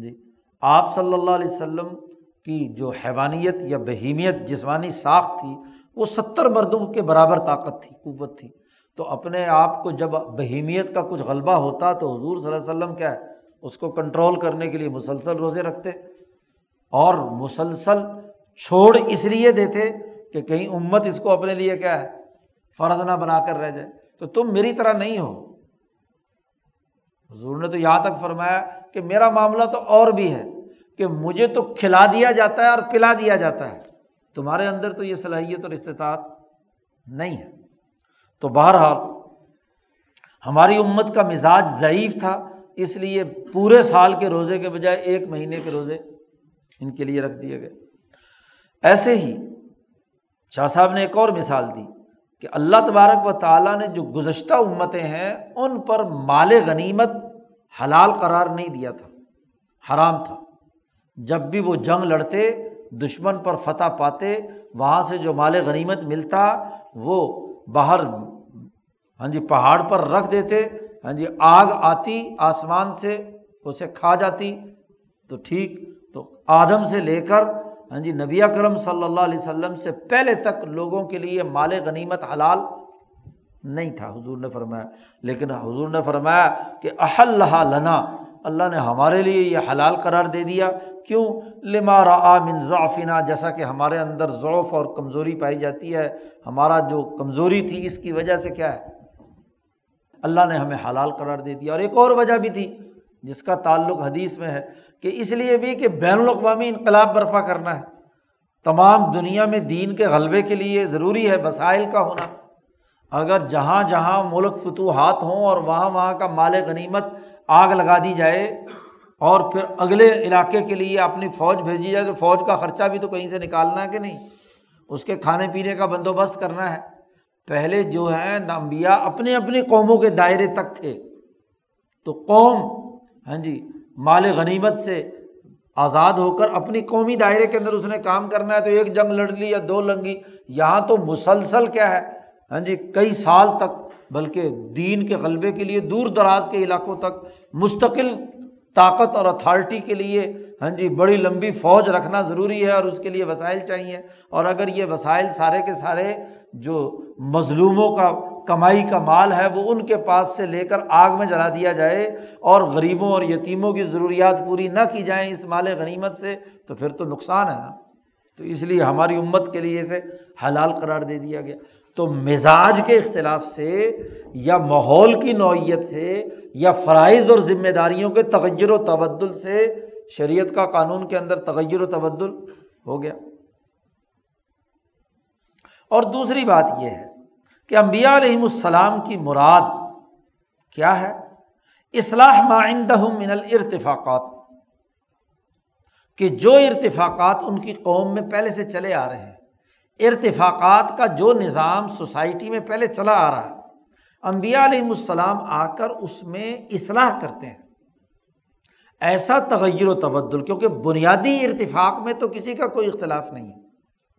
جی آپ صلی اللہ علیہ وسلم کی جو حیوانیت یا بہیمیت، جسمانی ساخت تھی، وہ ستر مردوں کے برابر طاقت تھی، قوت تھی۔ تو اپنے آپ کو جب بہیمیت کا کچھ غلبہ ہوتا تو حضور صلی اللہ علیہ وسلم کیا ہے، اس کو کنٹرول کرنے کے لیے مسلسل روزے رکھتے اور مسلسل چھوڑ اس لیے دیتے کہ کہیں امت اس کو اپنے لیے کیا ہے فرض نہ بنا کر رہ جائے۔ تو تم میری طرح نہیں ہو۔ حضور نے تو یہاں تک فرمایا کہ میرا معاملہ تو اور بھی ہے کہ مجھے تو کھلا دیا جاتا ہے اور پلا دیا جاتا ہے۔ تمہارے اندر تو یہ صلاحیت اور استطاعت نہیں ہے۔ تو بہرحال ہماری امت کا مزاج ضعیف تھا، اس لیے پورے سال کے روزے کے بجائے ایک مہینے کے روزے ان کے لیے رکھ دیے گئے۔ ایسے ہی شاہ صاحب نے ایک اور مثال دی۔ کہ اللہ تبارک و تعالیٰ نے جو گزشتہ امتیں ہیں، ان پر مال غنیمت حلال قرار نہیں دیا تھا، حرام تھا۔ جب بھی وہ جنگ لڑتے، دشمن پر فتح پاتے، وہاں سے جو مال غنیمت ملتا، وہ باہر ہاں جی پہاڑ پر رکھ دیتے ہاں جی آگ آتی آسمان سے، اسے کھا جاتی۔ تو ٹھیک، تو آدم سے لے کر ہاں جی نبی کرم صلی اللہ علیہ وسلم سے پہلے تک لوگوں کے لیے مال غنیمت حلال نہیں تھا۔ حضور نے فرمایا، لیکن حضور نے فرمایا کہ احل لنا، اللہ نے ہمارے لیے یہ حلال قرار دے دیا۔ کیوں؟ لما را من ضعفنا، جیسا کہ ہمارے اندر ضعف اور کمزوری پائی جاتی ہے۔ ہمارا جو کمزوری تھی، اس کی وجہ سے کیا ہے؟ اللہ نے ہمیں حلال قرار دے دیا۔ اور ایک اور وجہ بھی تھی، جس کا تعلق حدیث میں ہے۔ کہ اس لیے بھی کہ بین الاقوامی انقلاب برپا کرنا ہے۔ تمام دنیا میں دین کے غلبے کے لیے ضروری ہے، وسائل کا ہونا۔ اگر جہاں جہاں ملک فتوحات ہوں اور وہاں وہاں کا مال غنیمت آگ لگا دی جائے اور پھر اگلے علاقے کے لیے اپنی فوج بھیجی جائے، تو فوج کا خرچہ بھی تو کہیں سے نکالنا ہے کہ نہیں؟ اس کے کھانے پینے کا بندوبست کرنا ہے۔ پہلے جو ہے نمبیا اپنے اپنی قوموں کے دائرے تک تھے۔ تو قوم ہاں جی مال غنیمت سے آزاد ہو کر اپنی قومی دائرے کے اندر اس نے کام کرنا ہے تو ایک جنگ لڑ لی یا دو لنگی، یہاں تو مسلسل کیا ہے؟ ہاں جی کئی سال تک، بلکہ دین کے غلبے کے لیے، دور دراز کے علاقوں تک مستقل طاقت اور اتھارٹی کے لیے ہاں جی بڑی لمبی فوج رکھنا ضروری ہے اور اس کے لیے وسائل چاہیے۔ اور اگر یہ وسائل سارے کے سارے جو مظلوموں کا کمائی کا مال ہے، وہ ان کے پاس سے لے کر آگ میں جلا دیا جائے اور غریبوں اور یتیموں کی ضروریات پوری نہ کی جائیں اس مال غنیمت سے، تو پھر تو نقصان ہے نا۔ تو اس لیے ہماری امت کے لیے اسے حلال قرار دے دیا گیا۔ تو مزاج کے اختلاف سے یا ماحول کی نوعیت سے یا فرائض اور ذمہ داریوں کے تغیر و تبدل سے شریعت کا قانون کے اندر تغیر و تبدل ہو گیا۔ اور دوسری بات یہ ہے کہ امبیا علیہم السلام کی مراد کیا ہے؟ اصلاح معندہ من الرتفاقات کہ جو ارتفاقات ان کی قوم میں پہلے سے چلے آ رہے ہیں، ارتفاقات کا جو نظام سوسائٹی میں پہلے چلا آ رہا ہے امبیا علیہم السلام آ کر اس میں اصلاح کرتے ہیں۔ ایسا تغیر و تبدل، کیونکہ بنیادی ارتفاق میں تو کسی کا کوئی اختلاف نہیں ہے۔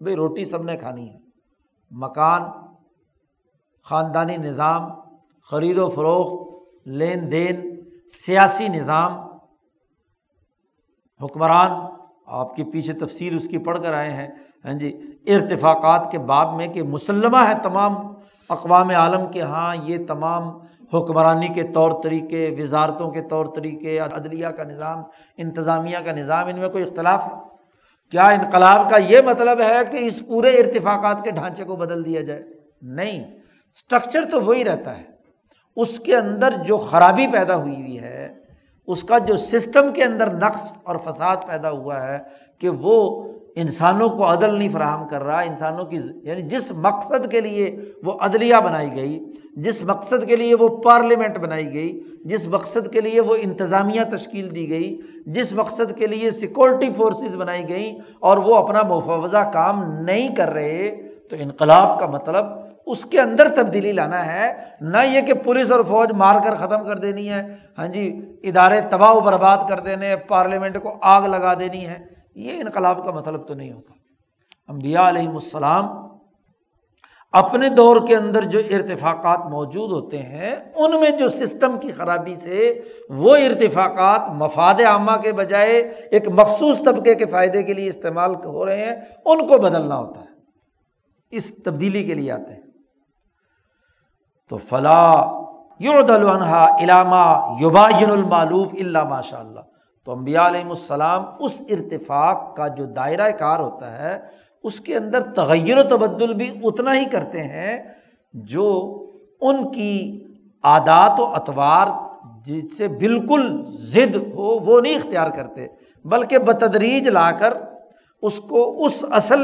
بھائی روٹی سب نے کھانی ہے، مکان خاندانی نظام، خرید و فروخت، لین دین، سیاسی نظام، حکمران، آپ کے پیچھے تفصیل اس کی پڑھ کر آئے ہیں ہاں جی ارتفاقات کے باب میں کہ مسلمہ ہے تمام اقوام عالم کے ہاں یہ تمام حکمرانی کے طور طریقے، وزارتوں کے طور طریقے، عدلیہ کا نظام، انتظامیہ کا نظام، ان میں کوئی اختلاف ہے؟ کیا انقلاب کا یہ مطلب ہے کہ اس پورے ارتفاقات کے ڈھانچے کو بدل دیا جائے؟ نہیں۔ اسٹرکچر تو وہی رہتا ہے۔ اس کے اندر جو خرابی پیدا ہوئی ہوئی ہے، اس کا جو سسٹم کے اندر نقص اور فساد پیدا ہوا ہے کہ وہ انسانوں کو عدل نہیں فراہم کر رہا، انسانوں کی یعنی جس مقصد کے لیے وہ عدلیہ بنائی گئی، جس مقصد کے لیے وہ پارلیمنٹ بنائی گئی، جس مقصد کے لیے وہ انتظامیہ تشکیل دی گئی، جس مقصد کے لیے سیکورٹی فورسز بنائی گئیں اور وہ اپنا مفوضہ کام نہیں کر رہے، تو انقلاب کا مطلب اس کے اندر تبدیلی لانا ہے، نہ یہ کہ پولیس اور فوج مار کر ختم کر دینی ہے۔ ہاں جی ادارے تباہ و برباد کر دینے، پارلیمنٹ کو آگ لگا دینی ہے۔ یہ انقلاب کا مطلب تو نہیں ہوتا۔ امبیا علیہم السلام اپنے دور کے اندر جو ارتفاقات موجود ہوتے ہیں، ان میں جو سسٹم کی خرابی سے وہ ارتفاقات مفاد عامہ کے بجائے ایک مخصوص طبقے کے فائدے کے لیے استعمال ہو رہے ہیں، ان کو بدلنا ہوتا ہے۔ اس تبدیلی کے لیے آتے ہیں۔ تو فلاں یوردلحا علامہ یوباین المعلوف اللہ ماشاء اللہ۔ تو امبیا علیہم السلام اس ارتفاق کا جو دائرۂ کار ہوتا ہے، اس کے اندر تغیر و تبدل بھی اتنا ہی کرتے ہیں جو ان کی عادات و اطوار جس سے بالکل ضد ہو، وہ نہیں اختیار کرتے، بلکہ بتدریج لا کر اس کو اس اصل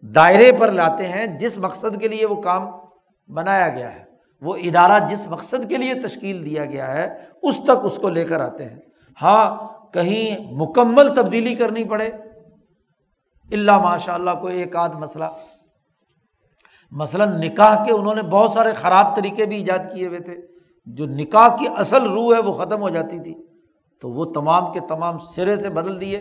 دائرے پر لاتے ہیں جس مقصد کے لیے وہ کام بنایا گیا ہے۔ وہ ادارہ جس مقصد کے لیے تشکیل دیا گیا ہے، اس تک اس کو لے کر آتے ہیں۔ ہاں کہیں مکمل تبدیلی کرنی پڑے۔ اللہ ماشاء اللہ کو ایک آدھ مسئلہ۔ مثلاً نکاح کے انہوں نے بہت سارے خراب طریقے بھی ایجاد کیے ہوئے تھے۔ جو نکاح کی اصل روح ہے، وہ ختم ہو جاتی تھی۔ تو وہ تمام کے تمام سرے سے بدل دیے۔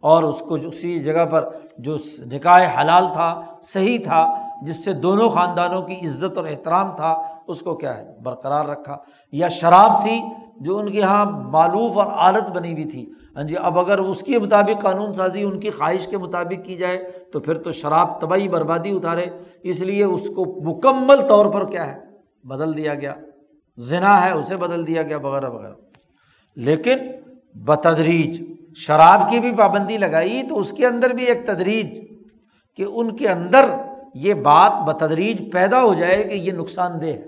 اور اس کو اسی جگہ پر جو نکاح حلال تھا، صحیح تھا جس سے دونوں خاندانوں کی عزت اور احترام تھا، اس کو کیا ہے؟ برقرار رکھا۔ یا شراب تھی، جو ان کے یہاں معلوف اور عادت بنی ہوئی تھی۔ ہاں جی اب اگر اس کے مطابق قانون سازی، ان کی خواہش کے مطابق کی جائے، تو پھر تو شراب تباہی، بربادی اتارے۔ اس لیے اس کو مکمل طور پر کیا ہے؟ بدل دیا گیا۔ ذنا ہے، اسے بدل دیا گیا، وغیرہ وغیرہ۔ لیکن بتدریج، شراب کی بھی پابندی لگائی تو اس کے اندر بھی ایک تدریج کہ ان کے اندر یہ بات بتدریج پیدا ہو جائے کہ یہ نقصان دہ ہے۔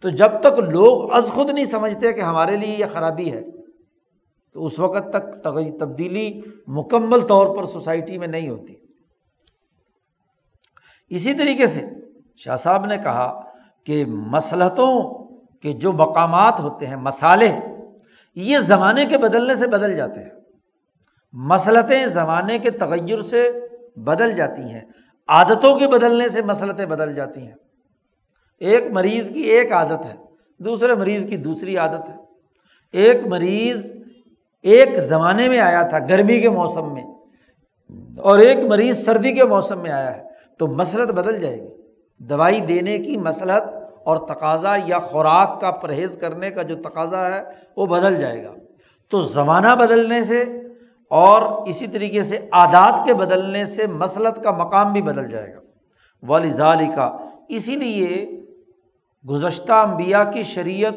تو جب تک لوگ از خود نہیں سمجھتے کہ ہمارے لیے یہ خرابی ہے، تو اس وقت تک تبدیلی مکمل طور پر سوسائٹی میں نہیں ہوتی۔ اسی طریقے سے شاہ صاحب نے کہا کہ مسلحتوں کے جو مقامات ہوتے ہیں، مسالے، یہ زمانے کے بدلنے سے بدل جاتے ہیں۔ مسلطیں زمانے کے تغیر سے بدل جاتی ہیں۔ عادتوں کے بدلنے سے مسلطیں بدل جاتی ہیں۔ ایک مریض کی ایک عادت ہے، دوسرے مریض کی دوسری عادت ہے۔ ایک مریض ایک زمانے میں آیا تھا، گرمی کے موسم میں، اور ایک مریض سردی کے موسم میں آیا ہے، تو مسلط بدل جائے گی۔ دوائی دینے کی مسلط اور تقاضا یا خوراک کا پرہیز کرنے کا جو تقاضا ہے، وہ بدل جائے گا۔ تو زمانہ بدلنے سے اور اسی طریقے سے عادات کے بدلنے سے مسلط کا مقام بھی بدل جائے گا۔ والی کا اسی لیے گزشتہ انبیاء کی شریعت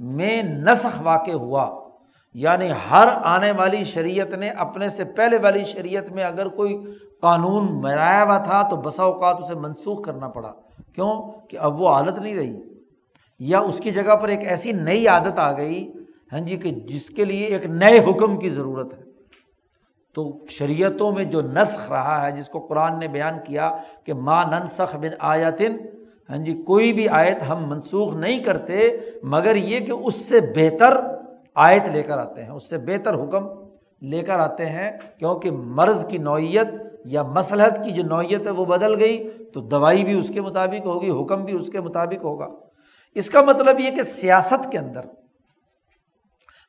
میں نسخ واقع ہوا۔ یعنی ہر آنے والی شریعت نے اپنے سے پہلے والی شریعت میں اگر کوئی قانون مرایا ہوا تھا تو بسا اوقات اسے منسوخ کرنا پڑا۔ کیوں؟ کہ اب وہ عادت نہیں رہی۔ یا اس کی جگہ پر ایک ایسی نئی عادت آ گئی ہاں جی کہ جس کے لیے ایک نئے حکم کی ضرورت ہے۔ تو شریعتوں میں جو نسخ رہا ہے، جس کو قرآن نے بیان کیا کہ ماں ننسخ بن آیتن ہاں جی کوئی بھی آیت ہم منسوخ نہیں کرتے، مگر یہ کہ اس سے بہتر آیت لے کر آتے ہیں، اس سے بہتر حکم لے کر آتے ہیں، کیونکہ مرض کی نوعیت یا مسلحت کی جو نوعیت ہے وہ بدل گئی، تو دوائی بھی اس کے مطابق ہوگی، حکم بھی اس کے مطابق ہوگا۔ اس کا مطلب یہ کہ سیاست کے اندر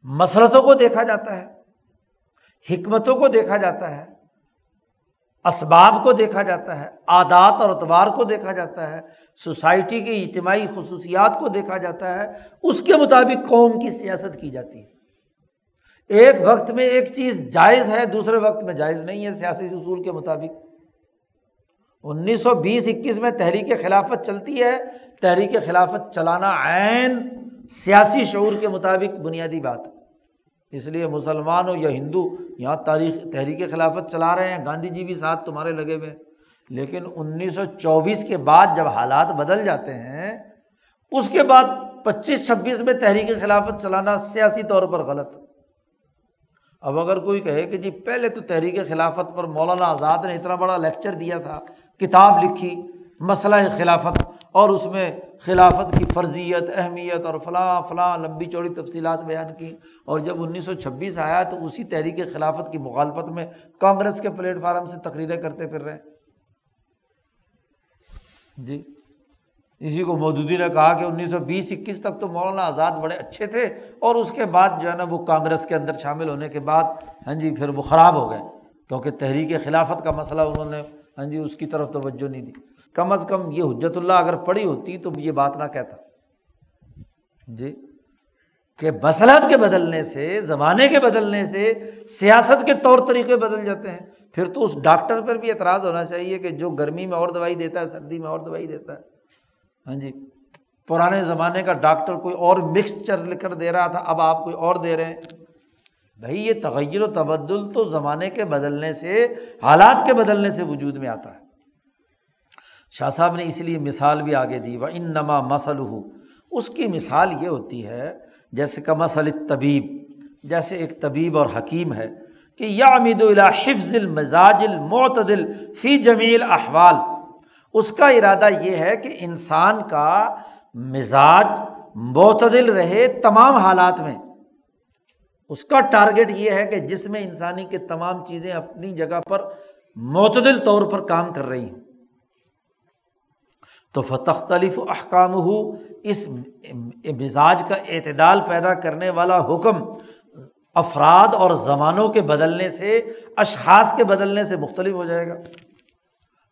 مسلطوں کو دیکھا جاتا ہے۔ حکمتوں کو دیکھا جاتا ہے، اسباب کو دیکھا جاتا ہے، عادات اور اتوار کو دیکھا جاتا ہے، سوسائٹی کی اجتماعی خصوصیات کو دیکھا جاتا ہے، اس کے مطابق قوم کی سیاست کی جاتی ہے۔ ایک وقت میں ایک چیز جائز ہے، دوسرے وقت میں جائز نہیں ہے، سیاسی اصول کے مطابق۔ انیس سو بیس اکیس میں تحریک خلافت چلتی ہے، تحریک خلافت چلانا عین سیاسی شعور کے مطابق بنیادی بات۔ ہے اس لیے مسلمان ہو یا ہندو، یہاں تاریخ، تحریک خلافت چلا رہے ہیں، گاندھی جی بھی ساتھ تمہارے لگے ہوئے لیکن انیس سو چوبیس کے بعد جب حالات بدل جاتے ہیں، اس کے بعد پچیس چھبیس میں تحریک خلافت چلانا سیاسی طور پر غلط۔ اب اگر کوئی کہے کہ جی پہلے تو تحریک خلافت پر مولانا آزاد نے اتنا بڑا لیکچر دیا تھا، کتاب لکھی، مسئلہ خلافت اور اس میں خلافت کی فرضیت، اہمیت اور فلاں فلاں لمبی چوڑی تفصیلات بیان کی۔ اور جب انیس سو چھبیس آیا تو اسی تحریک خلافت کی مخالفت میں کانگریس کے پلیٹ فارم سے تقریریں کرتے پھر رہے۔ جی اسی کو مودودی نے کہا کہ انیس سو بیس اکیس تک تو مولانا آزاد بڑے اچھے تھے اور اس کے بعد جو ہے نا وہ کانگریس کے اندر شامل ہونے کے بعد ہاں جی پھر وہ خراب ہو گئے۔ کیونکہ تحریک خلافت کا مسئلہ انہوں نے ہاں جی اس کی طرف توجہ نہیں دی۔ کم از کم یہ حجت اللہ اگر پڑھی ہوتی تو یہ بات نہ کہتا۔ جی۔ کہ مسلحت کے بدلنے سے، زمانے کے بدلنے سے، سیاست کے طور طریقے بدل جاتے ہیں۔ پھر تو اس ڈاکٹر پر بھی اعتراض ہونا چاہیے کہ جو گرمی میں اور دوائی دیتا ہے، سردی میں اور دوائی دیتا ہے۔ ہاں جی۔ پرانے زمانے کا ڈاکٹر کوئی اور مکسچر لکھ کر دے رہا تھا، اب آپ کوئی اور دے رہے ہیں۔ بھائی، یہ تغیر و تبدل تو زمانے کے بدلنے سے، حالات کے بدلنے سے وجود میں آتا ہے۔ شاہ صاحب نے اس لیے مثال بھی آگے دی وہ ان نما مسل ہو اس کی مثال یہ ہوتی ہے، جیسے کہ مسل طبیب جیسے ایک طبیب اور حکیم ہے کہ یا امید حفظ المزاج المعتدل فی جمیل احوال اس کا ارادہ یہ ہے کہ انسان کا مزاج معتدل رہے تمام حالات میں۔ اس کا ٹارگیٹ یہ ہے کہ جس میں انسانی کے تمام چیزیں اپنی جگہ پر معتدل طور پر کام کر رہی ہوں۔ تو فتختلف احکام ہو اس مزاج کا اعتدال پیدا کرنے والا حکم افراد اور زمانوں کے بدلنے سے، اشخاص کے بدلنے سے مختلف ہو جائے گا۔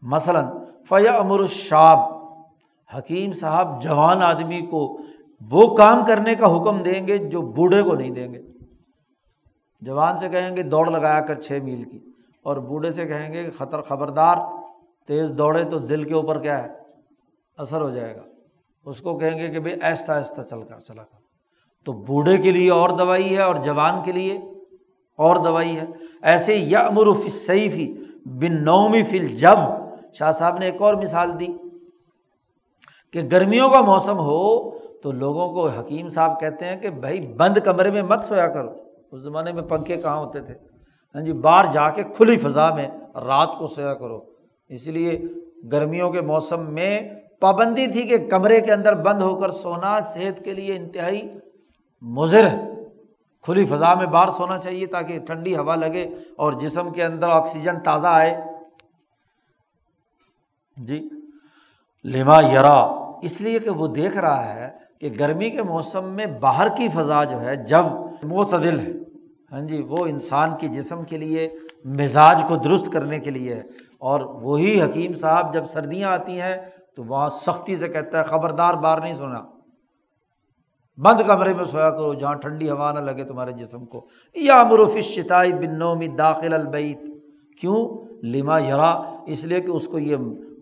مثلاً فیا امر الشاب حکیم صاحب جوان آدمی کو وہ کام کرنے کا حکم دیں گے جو بوڑھے کو نہیں دیں گے۔ جوان سے کہیں گے، دوڑ لگایا کر چھ میل کی۔ اور بوڑھے سے کہیں گے، خطر خبردار، تیز دوڑے تو دل کے اوپر کیا ہے؟ اثر ہو جائے گا۔ اس کو کہیں گے کہ بھائی ایستا ایستا چل کر چلا کر۔ تو بوڑھے کے لیے اور دوائی ہے اور جوان کے لیے اور دوائی ہے۔ ایسے یا امر فی بن نومی فل جب شاہ صاحب نے ایک اور مثال دی کہ گرمیوں کا موسم ہو تو لوگوں کو حکیم صاحب کہتے ہیں کہ بھائی بند کمرے میں مت سویا کرو۔ اس زمانے میں پنکھے کہاں ہوتے تھے؟ ہاں جی باہر جا کے کھلی فضا میں رات کو سویا کرو۔ اس لیے گرمیوں کے موسم میں پابندی تھی کہ کمرے کے اندر بند ہو کر سونا صحت کے لیے انتہائی مضر ہے۔ کھلی فضا میں بار سونا چاہیے تاکہ ٹھنڈی ہوا لگے اور جسم کے اندر آکسیجن تازہ آئے۔ جی لما یرا، اس لیے کہ وہ دیکھ رہا ہے کہ گرمی کے موسم میں باہر کی فضا جو ہے، جب معتدل ہے۔ ہاں جی وہ انسان کے جسم کے لیے مزاج کو درست کرنے کے لیے ہے۔ اور وہی حکیم صاحب جب سردیاں آتی ہیں تو وہاں سختی سے کہتا ہے، خبردار بار نہیں سونا۔ بند کمرے میں سویا کرو، جہاں ٹھنڈی ہوا نہ لگے تمہارے جسم کو۔ یا مروفش شتائی بنو میں داخل البعید کیوں؟ لما یرا، اس لیے کہ اس کو یہ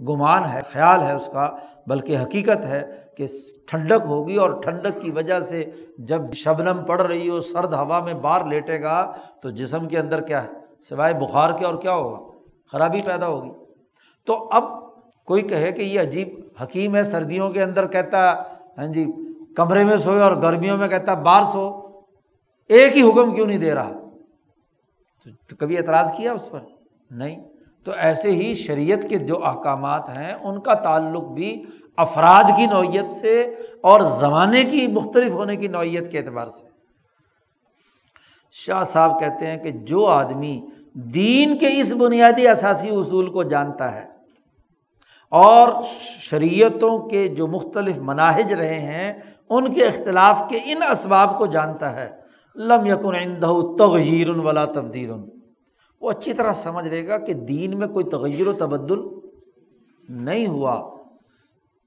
گمان ہے، خیال ہے اس کا، بلکہ حقیقت ہے کہ ٹھنڈک ہوگی اور ٹھنڈک کی وجہ سے جب شبنم پڑ رہی ہو، سرد ہوا میں بار لیٹے گا، تو جسم کے اندر کیا ہے؟ سوائے بخار کے اور کیا ہوگا؟ خرابی پیدا ہوگی۔ تو اب کوئی کہے کہ یہ عجیب حکیم ہے، سردیوں کے اندر کہتا ہاں جی کمرے میں سوئے اور گرمیوں میں کہتا ہے بار سو۔ ایک ہی حکم کیوں نہیں دے رہا؟ تو کبھی اعتراض کیا اس پر؟ نہیں۔ تو ایسے ہی شریعت کے جو احکامات ہیں، ان کا تعلق بھی افراد کی نوعیت سے اور زمانے کی مختلف ہونے کی نوعیت کے اعتبار سے۔ شاہ صاحب کہتے ہیں کہ جو آدمی دین کے اس بنیادی اثاثی اصول کو جانتا ہے اور شریعتوں کے جو مختلف مناہج رہے ہیں، ان کے اختلاف کے ان اسباب کو جانتا ہے۔ لم یقن اندہ تغیر ولا تبدیل۔ وہ اچھی طرح سمجھ لے گا کہ دین میں کوئی تغیر و تبدل نہیں ہوا۔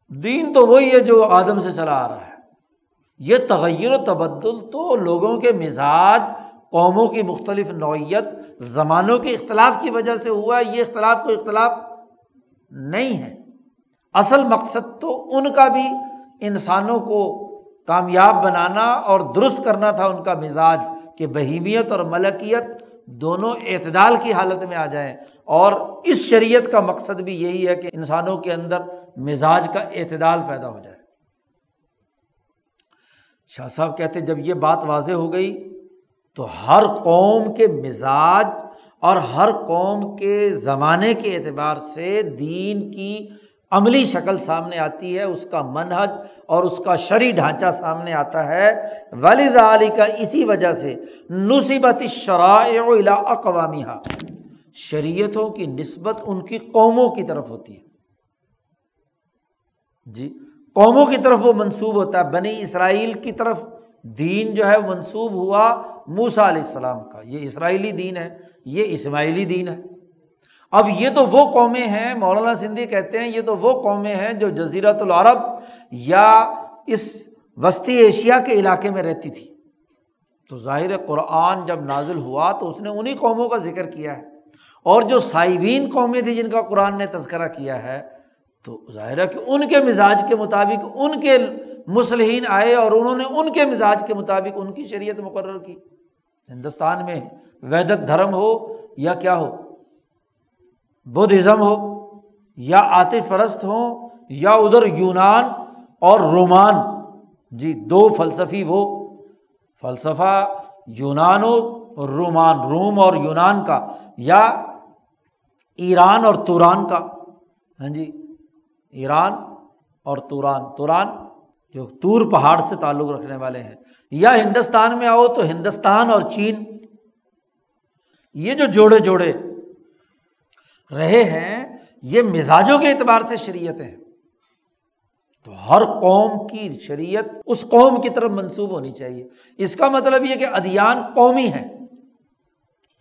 دین تو وہی ہے جو آدم سے چلا آ رہا ہے۔ یہ تغیر و تبدل تو لوگوں کے مزاج، قوموں کی مختلف نوعیت، زمانوں کے اختلاف کی وجہ سے ہوا۔ ہے یہ اختلاف کو اختلاف نہیں ہے۔ اصل مقصد تو ان کا بھی، انسانوں کو کامیاب بنانا اور درست کرنا تھا ان کا مزاج کہ بہیمیت اور ملکیت دونوں اعتدال کی حالت میں آ جائیں۔ اور اس شریعت کا مقصد بھی یہی ہے کہ انسانوں کے اندر مزاج کا اعتدال پیدا ہو جائے۔ شاہ صاحب کہتے جب یہ بات واضح ہو گئی تو ہر قوم کے مزاج اور ہر قوم کے زمانے کے اعتبار سے دین کی عملی شکل سامنے آتی ہے، اس کا منحج اور اس کا شرع ڈھانچہ سامنے آتا ہے۔ والد علی کا اسی وجہ سے نصیبت شرائع اقوامی شریعتوں کی نسبت ان کی قوموں کی طرف ہوتی ہے۔ جی قوموں کی طرف وہ منسوب ہوتا ہے۔ بنی اسرائیل کی طرف دین جو ہے منسوب ہوا موسا علیہ السلام کا، یہ اسرائیلی دین ہے، یہ اسماعیلی دین ہے۔ اب یہ تو وہ قومیں ہیں، مولانا سندھی کہتے ہیں، یہ تو وہ قومیں ہیں جو جزیرت العرب یا اس وسطی ایشیا کے علاقے میں رہتی تھی۔ تو ظاہر قرآن جب نازل ہوا تو اس نے انہیں قوموں کا ذکر کیا ہے۔ اور جو صائبین قومیں تھیں جن کا قرآن نے تذکرہ کیا ہے، تو ظاہر ہے کہ ان کے مزاج کے مطابق ان کے مسلحین آئے اور انہوں نے ان کے مزاج کے مطابق ان کی شریعت مقرر کی۔ ہندوستان میں ویدک دھرم ہو یا کیا ہو؟ بدھزم ہو یا آتف پرست ہوں یا ادھر یونان اور رومان؟ جی دو فلسفی وہ۔ فلسفہ یونان و رومان، روم اور یونان کا، یا ایران اور توران کا۔ ہاں جی ایران اور توران۔ توران جو تور پہاڑ سے تعلق رکھنے والے ہیں۔ یا ہندوستان میں آؤ تو ہندوستان اور چین۔ یہ جو جوڑے جوڑے رہے ہیں، یہ مزاجوں کے اعتبار سے شریعت ہے تو ہر قوم کی شریعت اس قوم کی طرف منسوب ہونی چاہیے۔ اس کا مطلب یہ کہ ادیان قومی ہے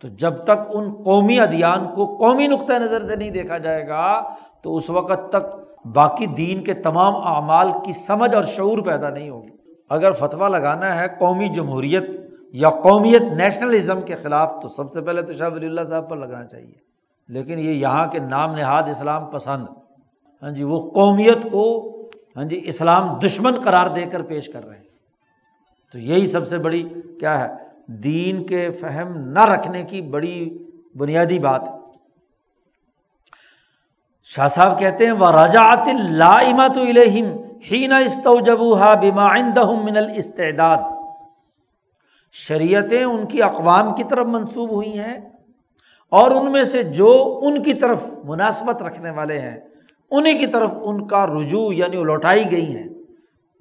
تو جب تک ان قومی ادیان کو قومی نقطۂ نظر سے نہیں دیکھا جائے گا، تو اس وقت تک باقی دین کے تمام اعمال کی سمجھ اور شعور پیدا نہیں ہوگی۔ اگر فتویٰ لگانا ہے قومی جمہوریت یا قومیت نیشنلزم کے خلاف، تو سب سے پہلے تو شاہ ولی اللہ صاحب پر لگانا چاہیے۔ لیکن یہ یہاں کے نام نہاد اسلام پسند۔ ہاں جی وہ قومیت کو ہاں جی اسلام دشمن قرار دے کر پیش کر رہے ہیں۔ تو یہی سب سے بڑی کیا ہے، دین کے فہم نہ رکھنے کی بڑی بنیادی بات شاہ صاحب کہتے ہیں وہ رجاعت لامت الہم ہی نہ استوجبہ من الاستعداد شریعتیں ان کی اقوام کی طرف منسوب ہوئی ہیں اور ان میں سے جو ان کی طرف مناسبت رکھنے والے ہیں انہیں کی طرف ان کا رجوع یعنی لوٹائی گئی ہیں۔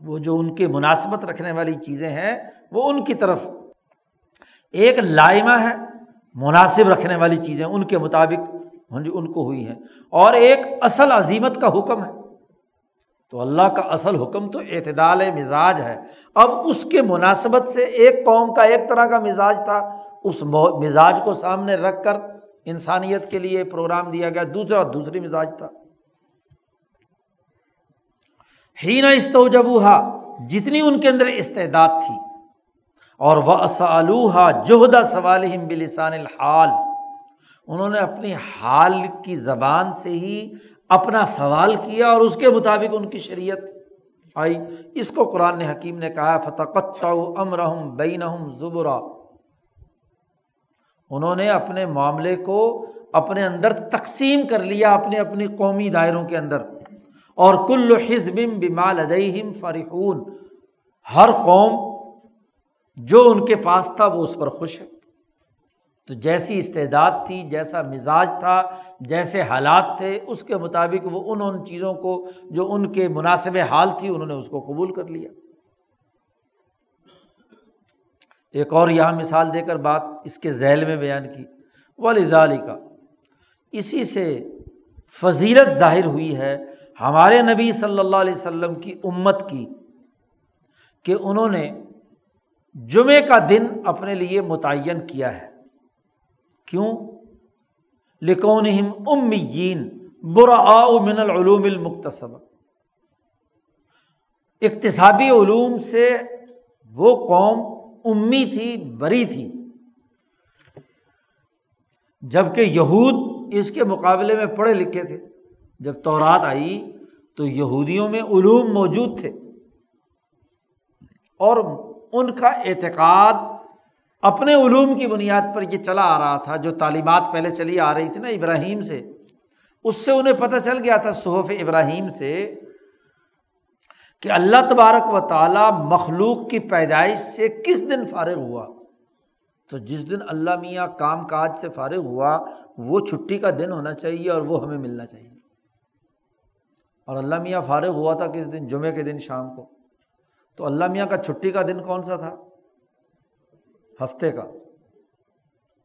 وہ جو ان کے مناسبت رکھنے والی چیزیں ہیں، وہ ان کی طرف ایک لائمہ ہے، مناسب رکھنے والی چیزیں ان کے مطابق ہاں جی ان کو ہوئی ہیں اور ایک اصل عظیمت کا حکم ہے۔ تو اللہ کا اصل حکم تو اعتدال مزاج ہے۔ اب اس کے مناسبت سے ایک قوم کا ایک طرح کا مزاج تھا۔ اس مزاج کو سامنے رکھ کر انسانیت کے لیے پروگرام دیا گیا۔ دوسرا، دوسری مزاج تھا۔ ہی نہ استوجبوہا، جتنی ان کے اندر استعداد تھی۔ اور وہ اسلوحا جوہدا سوال بلسان الحال۔ انہوں نے اپنی حال کی زبان سے ہی اپنا سوال کیا اور اس کے مطابق ان کی شریعت آئی۔ اس کو قرآن نے حکیم نے کہا فتح امرحم بین زبرا انہوں نے اپنے معاملے کو اپنے اندر تقسیم کر لیا اپنے اپنی قومی دائروں کے اندر۔ اور کل حزب بمال ادیم فرحون، ہر قوم جو ان کے پاس تھا وہ اس پر خوش ہے۔ تو جیسی استعداد تھی، جیسا مزاج تھا، جیسے حالات تھے، اس کے مطابق وہ ان ان چیزوں کو، جو ان کے مناسب حال تھی، انہوں نے اس کو قبول کر لیا۔ ایک اور یہاں مثال دے کر بات اس کے ذیل میں بیان کی۔ والدالی کا اسی سے فضیلت ظاہر ہوئی ہے ہمارے نبی صلی اللہ علیہ وسلم کی امت کی کہ انہوں نے جمعے کا دن اپنے لیے متعین کیا ہے۔ کیوں؟ لکون امین برا من العلوم المختصب اقتصابی علوم سے وہ قوم امی تھی، بری تھی۔ جبکہ یہود اس کے مقابلے میں پڑھے لکھے تھے۔ جب تورات آئی تو یہودیوں میں علوم موجود تھے۔ اور ان کا اعتقاد اپنے علوم کی بنیاد پر یہ چلا آ رہا تھا، جو تعلیمات پہلے چلی آ رہی تھی نا ابراہیم سے۔ اس سے انہیں پتہ چل گیا تھا صحف ابراہیم سے کہ اللہ تبارک و تعالیٰ مخلوق کی پیدائش سے کس دن فارغ ہوا۔ تو جس دن اللہ میاں کام کاج سے فارغ ہوا، وہ چھٹی کا دن ہونا چاہیے اور وہ ہمیں ملنا چاہیے۔ اور اللہ میاں فارغ ہوا تھا کس دن؟ جمعے کے دن شام کو۔ تو اللہ میاں کا چھٹی کا دن کون سا تھا؟ ہفتے کا۔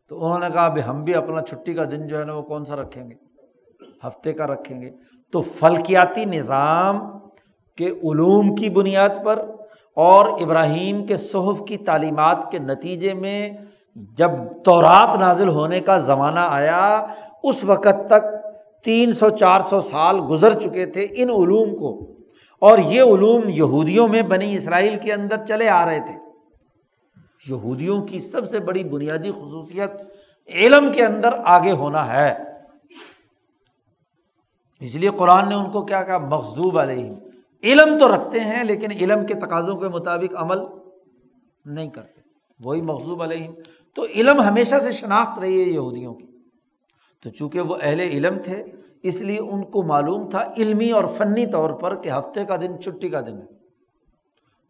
تو انہوں نے کہا ہم بھی اپنا چھٹی کا دن جو ہے نا وہ کون سا رکھیں گے؟ ہفتے کا رکھیں گے۔ تو فلکیاتی نظام کے علوم کی بنیاد پر اور ابراہیم کے صحف کی تعلیمات کے نتیجے میں جب تورات نازل ہونے کا زمانہ آیا، اس وقت تک تین سو چار سو سال گزر چکے تھے ان علوم کو۔ اور یہ علوم یہودیوں میں بنی اسرائیل کے اندر چلے آ رہے تھے۔ یہودیوں کی سب سے بڑی بنیادی خصوصیت علم کے اندر آگے ہونا ہے۔ اس لیے قرآن نے ان کو کیا کہا؟ مخصوب علیہ علم تو رکھتے ہیں لیکن علم کے تقاضوں کے مطابق عمل نہیں کرتے۔ وہی مخصوب علیہ تو علم ہمیشہ سے شناخت رہی ہے یہودیوں کی۔ تو چونکہ وہ اہل علم تھے، اس لیے ان کو معلوم تھا، علمی اور فنی طور پر کہ ہفتے کا دن، چھٹی کا دن ہے۔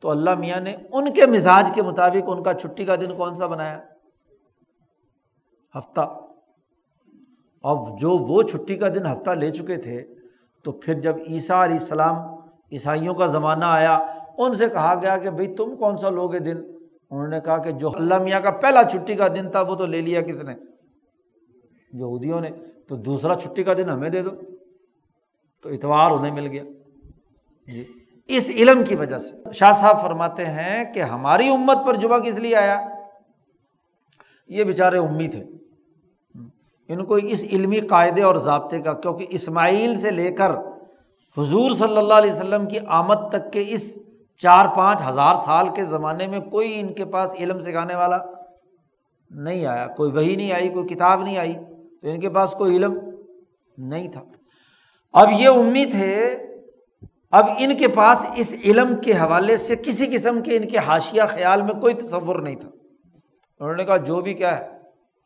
تو اللہ میاں نے ان کے مزاج کے مطابق ان کا چھٹی کا دن کون سا بنایا؟ ہفتہ۔ اب جو وہ چھٹی کا دن ہفتہ لے چکے تھے، تو پھر جب عیسیٰ علیہ السلام عیسائیوں کا زمانہ آیا، ان سے کہا گیا کہ بھائی تم کون سا لوگے دن؟ انہوں نے کہا کہ جو اللہ میاں کا پہلا چھٹی کا دن تھا، وہ تو لے لیا کس نے؟ یہودیوں نے۔ تو دوسرا چھٹی کا دن ہمیں دے دو۔ تو اتوار انہیں مل گیا۔ جی۔ اس علم کی وجہ سے۔ شاہ صاحب فرماتے ہیں کہ ہماری امت پر جمعہ کس لیے آیا؟ یہ بیچارے امی تھے ان کو اس علمی قاعدے اور ضابطے کا، کیونکہ اسماعیل سے لے کر حضور صلی اللہ علیہ وسلم کی آمد تک کے اس چار پانچ ہزار سال کے زمانے میں کوئی ان کے پاس علم سکھانے والا نہیں آیا۔ کوئی وہی نہیں آئی، کوئی کتاب نہیں آئی، تو ان کے پاس کوئی علم نہیں تھا۔ اب یہ امید تھے اب ان کے پاس اس علم کے حوالے سے کسی قسم کے ان کے حاشیہ خیال میں کوئی تصور نہیں تھا۔ انہوں نے کہا، جو بھی کیا ہے،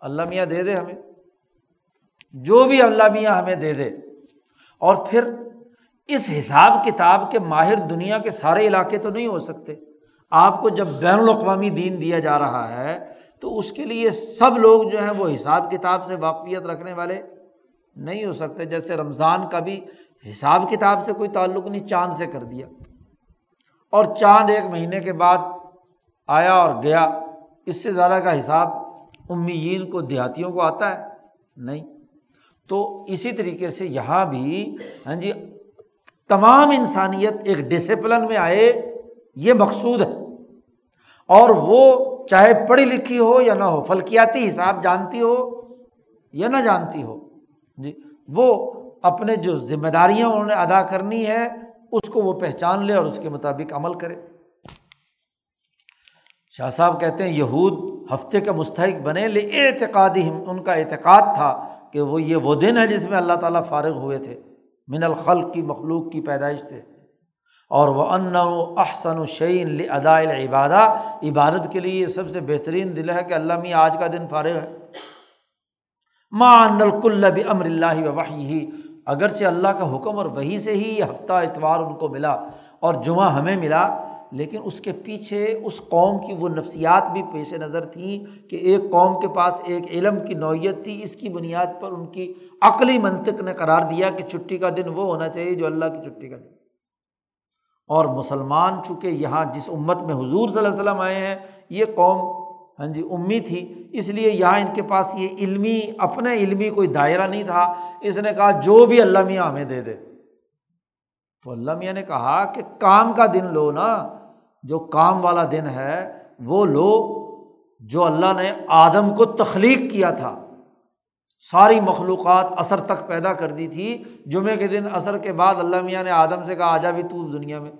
اللہ میاں دے دے ہمیں۔ جو بھی اللہ میاں ہمیں دے دے۔ اور پھر اس حساب کتاب کے ماہر دنیا کے سارے علاقے تو نہیں ہو سکتے۔ آپ کو جب بین الاقوامی دین دیا جا رہا ہے، تو اس کے لیے سب لوگ جو ہیں وہ حساب کتاب سے واقفیت رکھنے والے نہیں ہو سکتے۔ جیسے رمضان کا بھی حساب کتاب سے کوئی تعلق نہیں، چاند سے کر دیا۔ اور چاند ایک مہینے کے بعد آیا اور گیا۔ اس سے زیادہ کا حساب امیین کو، دیہاتیوں کو آتا ہے؟ نہیں۔ تو اسی طریقے سے یہاں بھی ہاں جی تمام انسانیت ایک ڈسپلن میں آئے، یہ مقصود ہے۔ اور وہ چاہے پڑھی لکھی ہو یا نہ ہو، فلکیاتی حساب جانتی ہو یا نہ جانتی ہو جی وہ اپنے جو ذمہ داریاں انہوں نے ادا کرنی ہے، اس کو وہ پہچان لے اور اس کے مطابق عمل کرے۔ شاہ صاحب کہتے ہیں، یہود ہفتے کا مستحق بنے لے اعتقادی ان کا اعتقاد تھا کہ وہ یہ وہ دن ہے جس میں اللہ تعالیٰ فارغ ہوئے تھے۔ من الخلق کی مخلوق کی پیدائش سے۔ اور وہ ان و احسن و شعین ادا عبادہ عبادت کے لیے یہ سب سے بہترین دل ہے کہ اللہ میں آج کا دن فارغ ہے۔ ماں الکلب امر اللہ وحی اگرچہ اللہ کا حکم اور وہی سے ہی یہ ہفتہ اتوار ان کو ملا اور جمعہ ہمیں ملا، لیکن اس کے پیچھے اس قوم کی وہ نفسیات بھی پیش نظر تھیں کہ ایک قوم کے پاس ایک علم کی نوعیت تھی، اس کی بنیاد پر ان کی عقلی منطق نے قرار دیا کہ چھٹی کا دن وہ ہونا چاہیے جو اللہ کی چھٹی کا دن۔ اور مسلمان چونکہ یہاں جس امت میں حضور صلی اللہ علیہ وسلم آئے ہیں، یہ قوم ہاں جی امی تھی۔ اس لیے یہاں ان کے پاس یہ علمی، اپنے علمی کوئی دائرہ نہیں تھا۔ اس نے کہا، جو بھی اللہ میاں ہمیں دے دے۔ تو اللہ میاں نے کہا کہ کام کا دن لو نا۔ جو کام والا دن ہے، وہ لو۔ جو اللہ نے آدم کو تخلیق کیا تھا۔ ساری مخلوقات اثر تک پیدا کر دی تھی۔ جمعے کے دن اثر کے بعد اللہ میاں نے آدم سے کہا، آجا بھی تو دنیا میں۔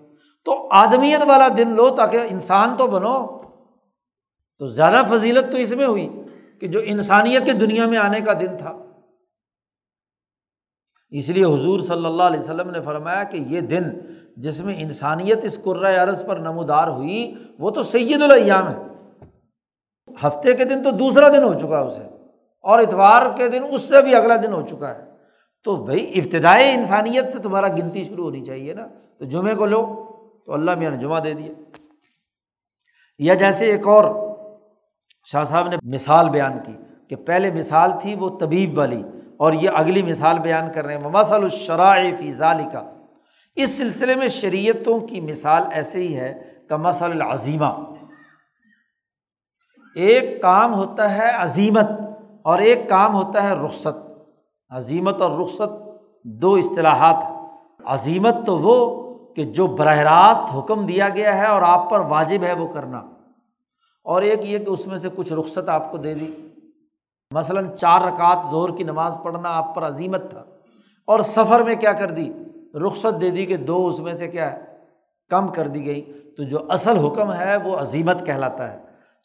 تو آدمیت والا دن لو تاکہ انسان تو بنو۔ تو زیادہ فضیلت تو اس میں ہوئی کہ جو انسانیت کے دنیا میں آنے کا دن تھا۔ اس لیے حضور صلی اللہ علیہ وسلم نے فرمایا کہ یہ دن جس میں انسانیت اس عرض پر نمودار ہوئی، وہ تو سید الایام ہے۔ ہفتے کے دن تو دوسرا دن ہو چکا ہے اسے، اور اتوار کے دن اس سے بھی اگلا دن ہو چکا ہے۔ تو بھائی ابتدائی انسانیت سے تمہارا گنتی شروع ہونی چاہیے نا۔ تو جمعے کو لو، تو اللہ میاں نے جمعہ دے دیا۔ یا جیسے ایک اور شاہ صاحب نے مثال بیان کی کہ پہلے مثال تھی وہ طبیب والی اور یہ اگلی مثال بیان کر رہے ہیں۔ مسل الشرائع فی ذالی کا اس سلسلے میں شریعتوں کی مثال ایسے ہی ہے کہ مسل العظیمہ۔ ایک کام ہوتا ہے عظیمت اور ایک کام ہوتا ہے رخصت۔ عظیمت اور رخصت دو اصطلاحات عظیمت تو وہ کہ جو براہ راست حکم دیا گیا ہے اور آپ پر واجب ہے وہ کرنا۔ اور ایک یہ کہ اس میں سے کچھ رخصت آپ کو دے دی۔ مثلاً چار رکعت زور کی نماز پڑھنا آپ پر عظیمت تھا۔ اور سفر میں کیا کر دی؟ رخصت دے دی کہ دو اس میں سے کیا ہے؟ کم کر دی گئی تو جو اصل حکم ہے وہ عظیمت کہلاتا ہے۔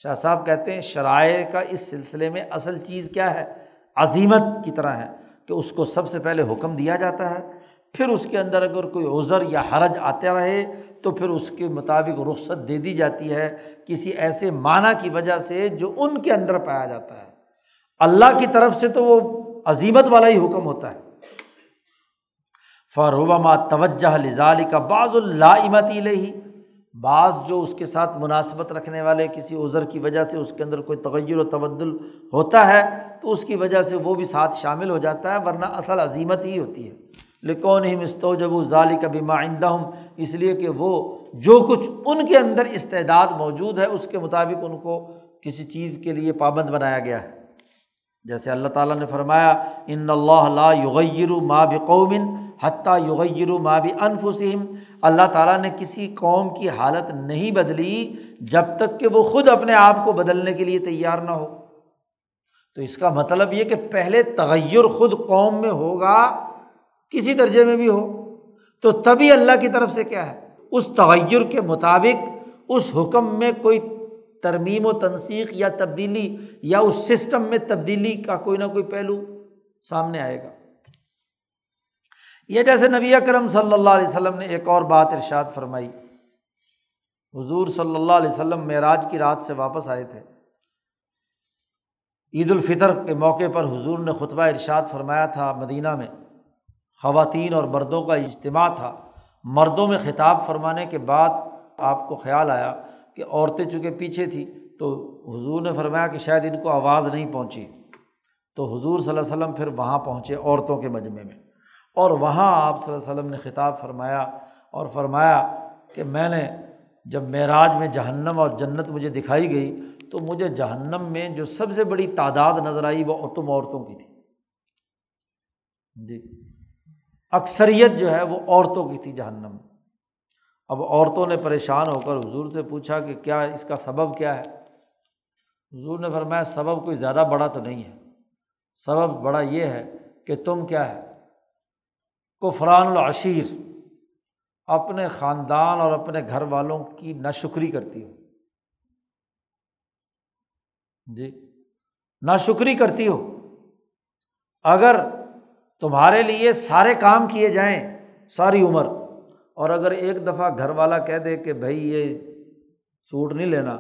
شاہ صاحب کہتے ہیں، شرائع کا اس سلسلے میں اصل چیز کیا ہے؟ عظیمت کی طرح ہے کہ اس کو سب سے پہلے حکم دیا جاتا ہے۔ پھر اس کے اندر اگر کوئی عذر یا حرج آتا رہے تو پھر اس کے مطابق رخصت دے دی جاتی ہے کسی ایسے معنی کی وجہ سے جو ان کے اندر پایا جاتا ہے۔ اللہ کی طرف سے تو وہ عظیمت والا ہی حکم ہوتا ہے۔ فروبما توجہ لزالی کا بعض اللہمتی لہی بعض جو اس کے ساتھ مناسبت رکھنے والے کسی عذر کی وجہ سے اس کے اندر کوئی تغیر و تبدل ہوتا ہے تو اس کی وجہ سے وہ بھی ساتھ شامل ہو جاتا ہے، ورنہ اصل عظیمت ہی ہوتی ہے۔ لکون ہی مستو جب ظالی کا بیما آئندہ ہوں اس لیے کہ وہ جو کچھ ان کے اندر استعداد موجود ہے، اس کے مطابق ان کو کسی چیز کے لیے پابند بنایا گیا ہے۔ جیسے اللہ تعالیٰ نے فرمایا ان اللہ لا یغیر ما بقومن حتیٰ یغیر ما بانفسہم اللہ تعالیٰ نے کسی قوم کی حالت نہیں بدلی جب تک کہ وہ خود اپنے آپ کو بدلنے کے لیے تیار نہ ہو۔ تو اس کا مطلب یہ کہ پہلے تغیر خود قوم میں ہوگا کسی درجے میں بھی ہو، تو تبھی اللہ کی طرف سے کیا ہے؟ اس تغیر کے مطابق اس حکم میں کوئی ترمیم و تنسیق یا تبدیلی یا اس سسٹم میں تبدیلی کا کوئی نہ کوئی پہلو سامنے آئے گا۔ یہ جیسے نبی اکرم صلی اللہ علیہ وسلم نے ایک اور بات ارشاد فرمائی۔ حضور صلی اللہ علیہ وسلم معراج کی رات سے واپس آئے تھے۔ عید الفطر کے موقع پر حضور نے خطبہ ارشاد فرمایا تھا مدینہ میں۔ خواتین اور مردوں کا اجتماع تھا۔ مردوں میں خطاب فرمانے کے بعد آپ کو خیال آیا کہ عورتیں چونکہ پیچھے تھیں تو حضور نے فرمایا کہ شاید ان کو آواز نہیں پہنچی۔ تو حضور صلی اللہ علیہ وسلم پھر وہاں پہنچے عورتوں کے مجمعے میں۔ اور وہاں آپ صلی اللہ علیہ وسلم نے خطاب فرمایا اور فرمایا کہ میں نے جب معراج میں جہنم اور جنت مجھے دکھائی گئی تو مجھے جہنم میں جو سب سے بڑی تعداد نظر آئی وہ تم عورتوں کی تھی۔ جی۔ اکثریت جو ہے وہ عورتوں کی تھی جہنم۔ اب عورتوں نے پریشان ہو کر حضور سے پوچھا کہ کیا اس کا سبب کیا ہے؟ حضور نے فرمایا، سبب کوئی زیادہ بڑا تو نہیں ہے۔ سبب بڑا یہ ہے کہ تم کیا ہے؟ کفران العشیر، اپنے خاندان اور اپنے گھر والوں کی ناشکری کرتی ہو۔ جی ناشکری کرتی ہو۔ اگر تمہارے لیے سارے کام کیے جائیں، ساری عمر۔ اور اگر ایک دفعہ گھر والا کہہ دے کہ بھائی یہ سوٹ نہیں لینا،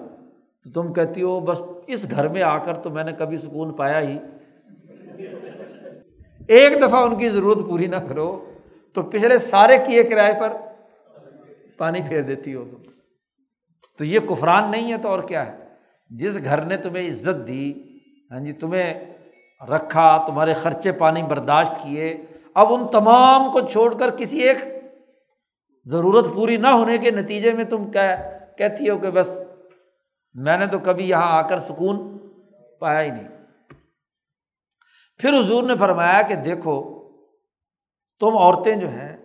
تو تم کہتی ہو بس اس گھر میں آ کر تو میں نے کبھی سکون پایا ہی۔ ایک دفعہ ان کی ضرورت پوری نہ کرو، تو پچھلے سارے کیے کرائے پر پانی پھیر دیتی ہو تم۔ تو یہ کفران نہیں ہے تو اور کیا ہے؟ جس گھر نے تمہیں عزت دی ہاں جی تمہیں رکھا، تمہارے خرچے پانی برداشت کیے۔ اب ان تمام کو چھوڑ کر کسی ایک ضرورت پوری نہ ہونے کے نتیجے میں تم کیا کہتی ہو کہ بس میں نے تو کبھی یہاں آ کر سکون پایا ہی نہیں۔ پھر حضور نے فرمایا کہ دیکھو، تم عورتیں جو ہیں،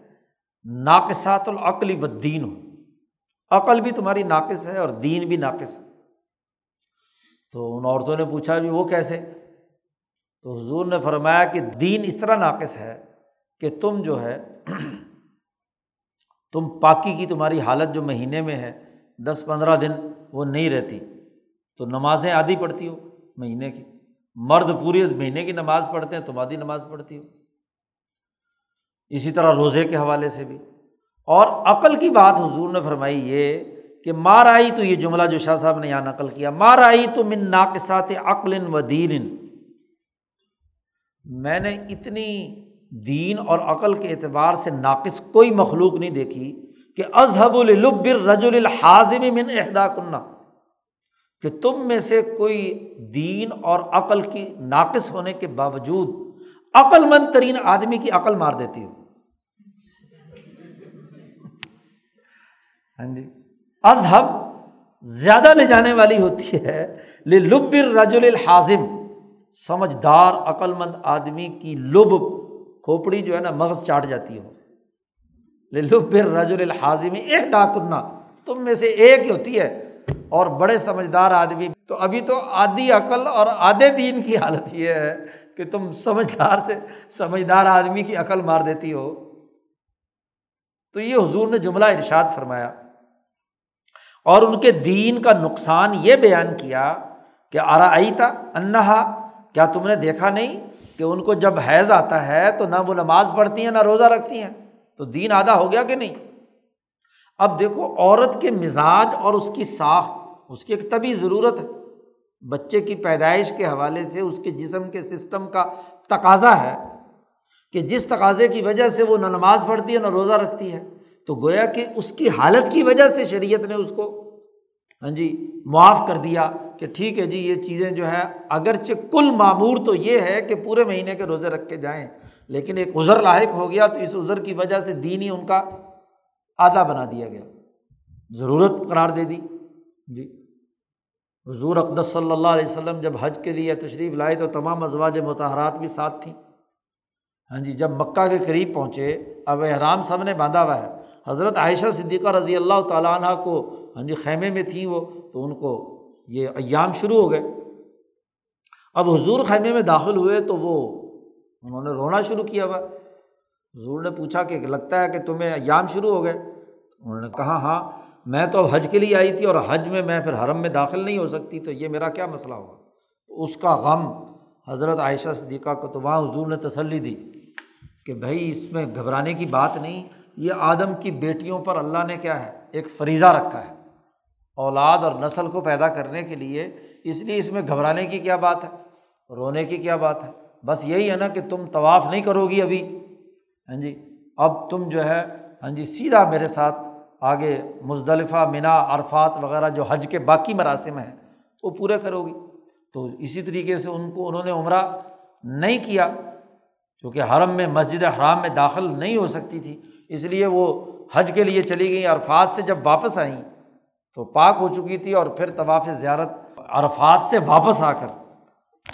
ناقصات العقلی و دین ہو۔ عقل بھی تمہاری ناقص ہے اور دین بھی ناقص ہے۔ تو ان عورتوں نے پوچھا بھی وہ کیسے؟ تو حضور نے فرمایا کہ دین اس طرح ناقص ہے کہ تم جو ہے تم پاکی کی تمہاری حالت جو مہینے میں ہے، دس پندرہ دن وہ نہیں رہتی۔ تو نمازیں آدھی پڑھتی ہو مہینے کی۔ مرد پوری مہینے کی نماز پڑھتے ہیں، تم آدھی نماز پڑھتی ہو۔ اسی طرح روزے کے حوالے سے بھی۔ اور عقل کی بات حضور نے فرمائی یہ کہ مار آئی تو یہ جملہ جو شاہ صاحب نے یہاں نقل کیا مار آئی تو من ناقصات عقل و دین میں نے اتنی دین اور عقل کے اعتبار سے ناقص کوئی مخلوق نہیں دیکھی کہ اذہب الب رج الحاظم من احدا کنہ کہ تم میں سے کوئی دین اور عقل کی ناقص ہونے کے باوجود عقل مند ترین آدمی کی عقل مار دیتی ہو۔ ہاں جی۔ اذہب زیادہ لے جانے والی ہوتی ہے لب رج الحاظم سمجھدار عقل مند آدمی کی لب کھوپڑی جو ہے نا مغز چاٹ جاتی ہو۔ لب رج الحاظم ایک ڈاکنہ تم میں سے ایک ہی ہوتی ہے۔ اور بڑے سمجھدار آدمی۔ تو ابھی تو آدھی عقل اور آدھے دین کی حالت یہ ہے کہ تم سمجھدار سے سمجھدار آدمی کی عقل مار دیتی ہو۔ تو یہ حضور نے جملہ ارشاد فرمایا۔ اور ان کے دین کا نقصان یہ بیان کیا کہ آرا آئی تھا انہا کیا تم نے دیکھا نہیں کہ ان کو جب حیض آتا ہے تو نہ وہ نماز پڑھتی ہیں نہ روزہ رکھتی ہیں؟ تو دین آدھا ہو گیا کہ نہیں؟ اب دیکھو، عورت کے مزاج اور اس کی ساخت، اس کی ایک طبی ضرورت ہے۔ بچے کی پیدائش کے حوالے سے اس کے جسم کے سسٹم کا تقاضا ہے کہ جس تقاضے کی وجہ سے وہ نہ نماز پڑھتی ہے نہ روزہ رکھتی ہے۔ تو گویا کہ اس کی حالت کی وجہ سے شریعت نے اس کو ہاں جی معاف کر دیا۔ کہ ٹھیک ہے جی یہ چیزیں جو ہے اگرچہ کل معمور تو یہ ہے کہ پورے مہینے کے روزے رکھ کے جائیں، لیکن ایک عذر لاحق ہو گیا تو اس عذر کی وجہ سے دین ہی ان کا آدھا بنا دیا گیا۔ ضرورت قرار دے دی۔ جی۔ حضور اقدس صلی اللہ علیہ وسلم جب حج کے لیے تشریف لائے تو تمام ازواج متحرات بھی ساتھ تھیں۔ ہاں جی جب مکہ کے قریب پہنچے، اب احرام سب نے باندھا ہوا ہے۔ حضرت عائشہ صدیقہ رضی اللہ تعالیٰ عنہ کو ہاں جی خیمے میں تھیں وہ، تو ان کو یہ ایام شروع ہو گئے۔ اب حضور خیمے میں داخل ہوئے تو وہ انہوں نے رونا شروع کیا ہوا۔ حضور نے پوچھا کہ لگتا ہے کہ تمہیں ایام شروع ہو گئے۔ انہوں نے کہا ہاں میں تو اب حج کے لیے آئی تھی اور حج میں میں پھر حرم میں داخل نہیں ہو سکتی، تو یہ میرا کیا مسئلہ ہوگا؟ اس کا غم حضرت عائشہ صدیقہ کو تو وہاں حضور نے تسلی دی کہ بھائی، اس میں گھبرانے کی بات نہیں، یہ آدم کی بیٹیوں پر اللہ نے کیا ہے، ایک فریضہ رکھا ہے۔ اولاد اور نسل کو پیدا کرنے کے لیے، اس لیے اس میں گھبرانے کی کیا بات ہے؟ رونے کی کیا بات ہے؟ بس یہی ہے نا کہ تم طواف نہیں کرو گی ابھی۔ ہاں جی اب تم جو ہے ہاں جی سیدھا میرے ساتھ آگے مزدلفہ منا عرفات وغیرہ جو حج کے باقی مراسم ہیں، وہ پورے کرو گی۔ تو اسی طریقے سے ان کو، انہوں نے عمرہ نہیں کیا چونکہ حرم میں، مسجد حرام میں داخل نہیں ہو سکتی تھی۔ اس لیے وہ حج کے لیے چلی گئیں، عرفات سے جب واپس آئیں تو پاک ہو چکی تھی اور پھر طواف زیارت عرفات سے واپس آ کر،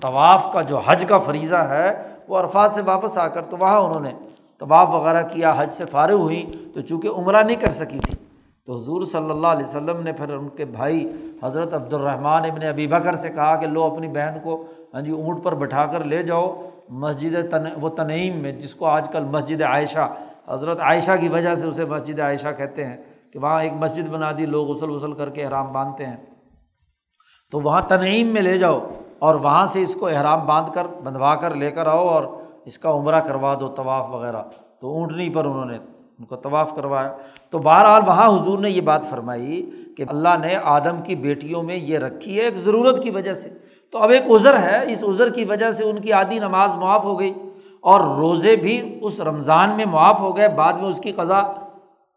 طواف کا جو حج کا فریضہ ہے، وہ عرفات سے واپس آ کر تو وہاں انہوں نے طواف وغیرہ کیا، حج سے فارغ ہوئی، تو چونکہ عمرہ نہیں کر سکی تھی، تو حضور صلی اللہ علیہ وسلم نے پھر ان کے بھائی حضرت عبد الرحمٰن ابن ابی بکر سے کہا کہ لو اپنی بہن کو ہاں جی اونٹ پر بٹھا کر لے جاؤ، مسجد تن، وہ تنعیم میں، جس کو آج کل مسجد عائشہ، حضرت عائشہ کی وجہ سے اسے مسجد عائشہ کہتے ہیں۔ کہ وہاں ایک مسجد بنا دی، لوگ غسل وسل کر کے احرام باندھتے ہیں۔ تو وہاں تنعیم میں لے جاؤ اور وہاں سے اس کو احرام باندھ کر، بندھوا کر لے کر آؤ اور اس کا عمرہ کروا دو، طواف وغیرہ۔ تو اونٹنی پر انہوں نے ان کو طواف کروایا۔ تو بہرحال وہاں حضور نے یہ بات فرمائی کہ اللہ نے آدم کی بیٹیوں میں یہ رکھی ہے ایک ضرورت کی وجہ سے۔ تو اب ایک عذر ہے، اس عذر کی وجہ سے ان کی آدھی نماز معاف ہو گئی اور روزے بھی اس رمضان میں معاف ہو گئے، بعد میں اس کی قضا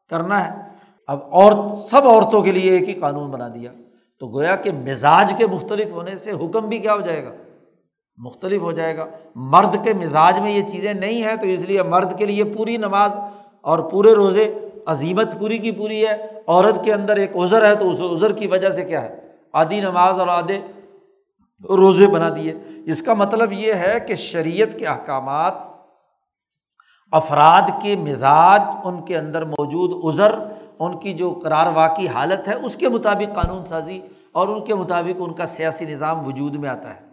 کرنا ہے۔ اب اور سب عورتوں کے لیے ایک ہی قانون بنا دیا۔ تو گویا کہ مزاج کے مختلف ہونے سے حکم بھی کیا ہو جائے گا؟ مختلف ہو جائے گا۔ مرد کے مزاج میں یہ چیزیں نہیں ہیں، تو اس لیے مرد کے لیے پوری نماز اور پورے روزے عظیمت پوری کی پوری ہے۔ عورت کے اندر ایک عذر ہے، تو اس عذر کی وجہ سے کیا ہے؟ آدھی نماز اور آدھے روزے بنا دیے۔ اس کا مطلب یہ ہے کہ شریعت کے احکامات افراد کے مزاج، ان کے اندر موجود عذر ان کی جو قرار واقعی حالت ہے، اس کے مطابق قانون سازی اور ان کے مطابق ان کا سیاسی نظام وجود میں آتا ہے۔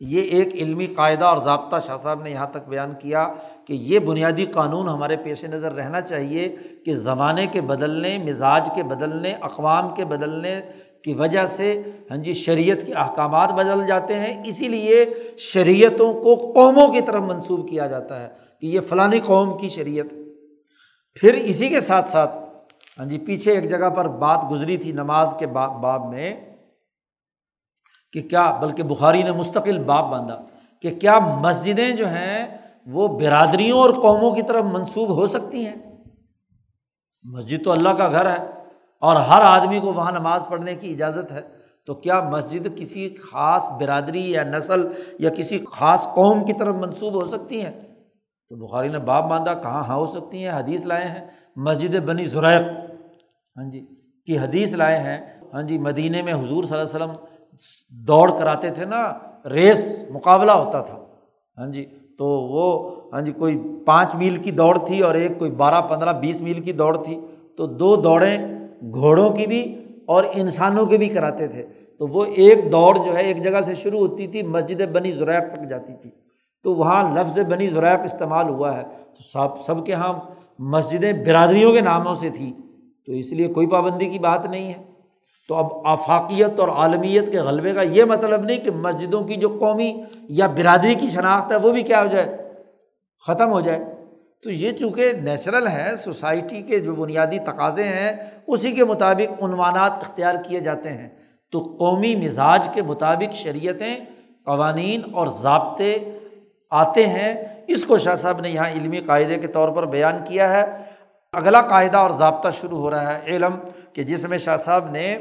یہ ایک علمی قاعدہ اور ضابطہ شاہ صاحب نے یہاں تک بیان کیا کہ یہ بنیادی قانون ہمارے پیش نظر رہنا چاہیے کہ زمانے کے بدلنے، مزاج کے بدلنے، اقوام کے بدلنے کی وجہ سے ہاں جی شریعت کے احکامات بدل جاتے ہیں۔ اسی لیے شریعتوں کو قوموں کی طرف منسوخ کیا جاتا ہے کہ یہ فلانی قوم کی شریعت پھر اسی کے ساتھ ساتھ ہاں جی پیچھے ایک جگہ پر بات گزری تھی نماز کے باب میں کہ کیا، بلکہ بخاری نے مستقل باب باندھا کہ کیا مسجدیں جو ہیں وہ برادریوں اور قوموں کی طرف منسوب ہو سکتی ہیں؟ مسجد تو اللہ کا گھر ہے اور ہر آدمی کو وہاں نماز پڑھنے کی اجازت ہے، تو کیا مسجد کسی خاص برادری یا نسل یا کسی خاص قوم کی طرف منسوب ہو سکتی ہیں؟ تو بخاری نے باپ باندھا، کہاں ہاں ہو سکتی ہیں، حدیث لائے ہیں، مسجد بنی ذریق ہاں جی کی حدیث لائے ہیں۔ ہاں جی مدینہ میں حضور صلی اللہ علیہ وسلم دوڑ کراتے تھے نا، ریس، مقابلہ ہوتا تھا۔ ہاں جی تو وہ ہاں جی کوئی پانچ میل کی دوڑ تھی اور ایک کوئی بارہ، پندرہ، بیس میل کی دوڑ تھی۔ تو دو دوڑیں گھوڑوں کی بھی اور انسانوں کی بھی کراتے تھے۔ تو وہ ایک دوڑ جو ہے، ایک جگہ سے شروع ہوتی تھی، مسجد بنی ذرائق تک جاتی تھی۔ تو وہاں لفظ بنی ذرائق استعمال ہوا ہے۔ تو سب سب کے یہاں مسجدیں برادریوں کے ناموں سے تھیں۔ تو اس لیے کوئی پابندی کی بات نہیں ہے۔ تو اب آفاقیت اور عالمیت کے غلبے کا یہ مطلب نہیں کہ مسجدوں کی جو قومی یا برادری کی شناخت ہے وہ بھی کیا ہو جائے، ختم ہو جائے۔ تو یہ چونکہ نیچرل ہے سوسائٹی کے جو بنیادی تقاضے ہیں، اسی کے مطابق عنوانات اختیار کیے جاتے ہیں۔ تو قومی مزاج کے مطابق شریعتیں، قوانین اور ضابطے آتے ہیں۔ اس کو شاہ صاحب نے یہاں علمی قاعدے کے طور پر بیان کیا ہے۔ اگلا قاعدہ اور ضابطہ شروع ہو رہا ہے، علم، کہ جس میں شاہ صاحب نے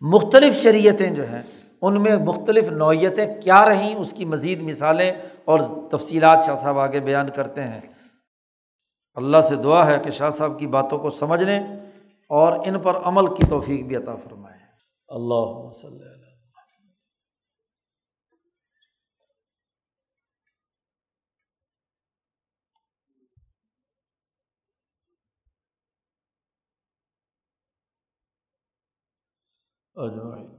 مختلف شریعتیں جو ہیں، ان میں مختلف نوعیتیں کیا رہیں، اس کی مزید مثالیں اور تفصیلات شاہ صاحب آگے بیان کرتے ہیں۔ اللہ سے دعا ہے کہ شاہ صاحب کی باتوں کو سمجھنے اور ان پر عمل کی توفیق بھی عطا فرمائے۔ اللہ وسلم اجمائی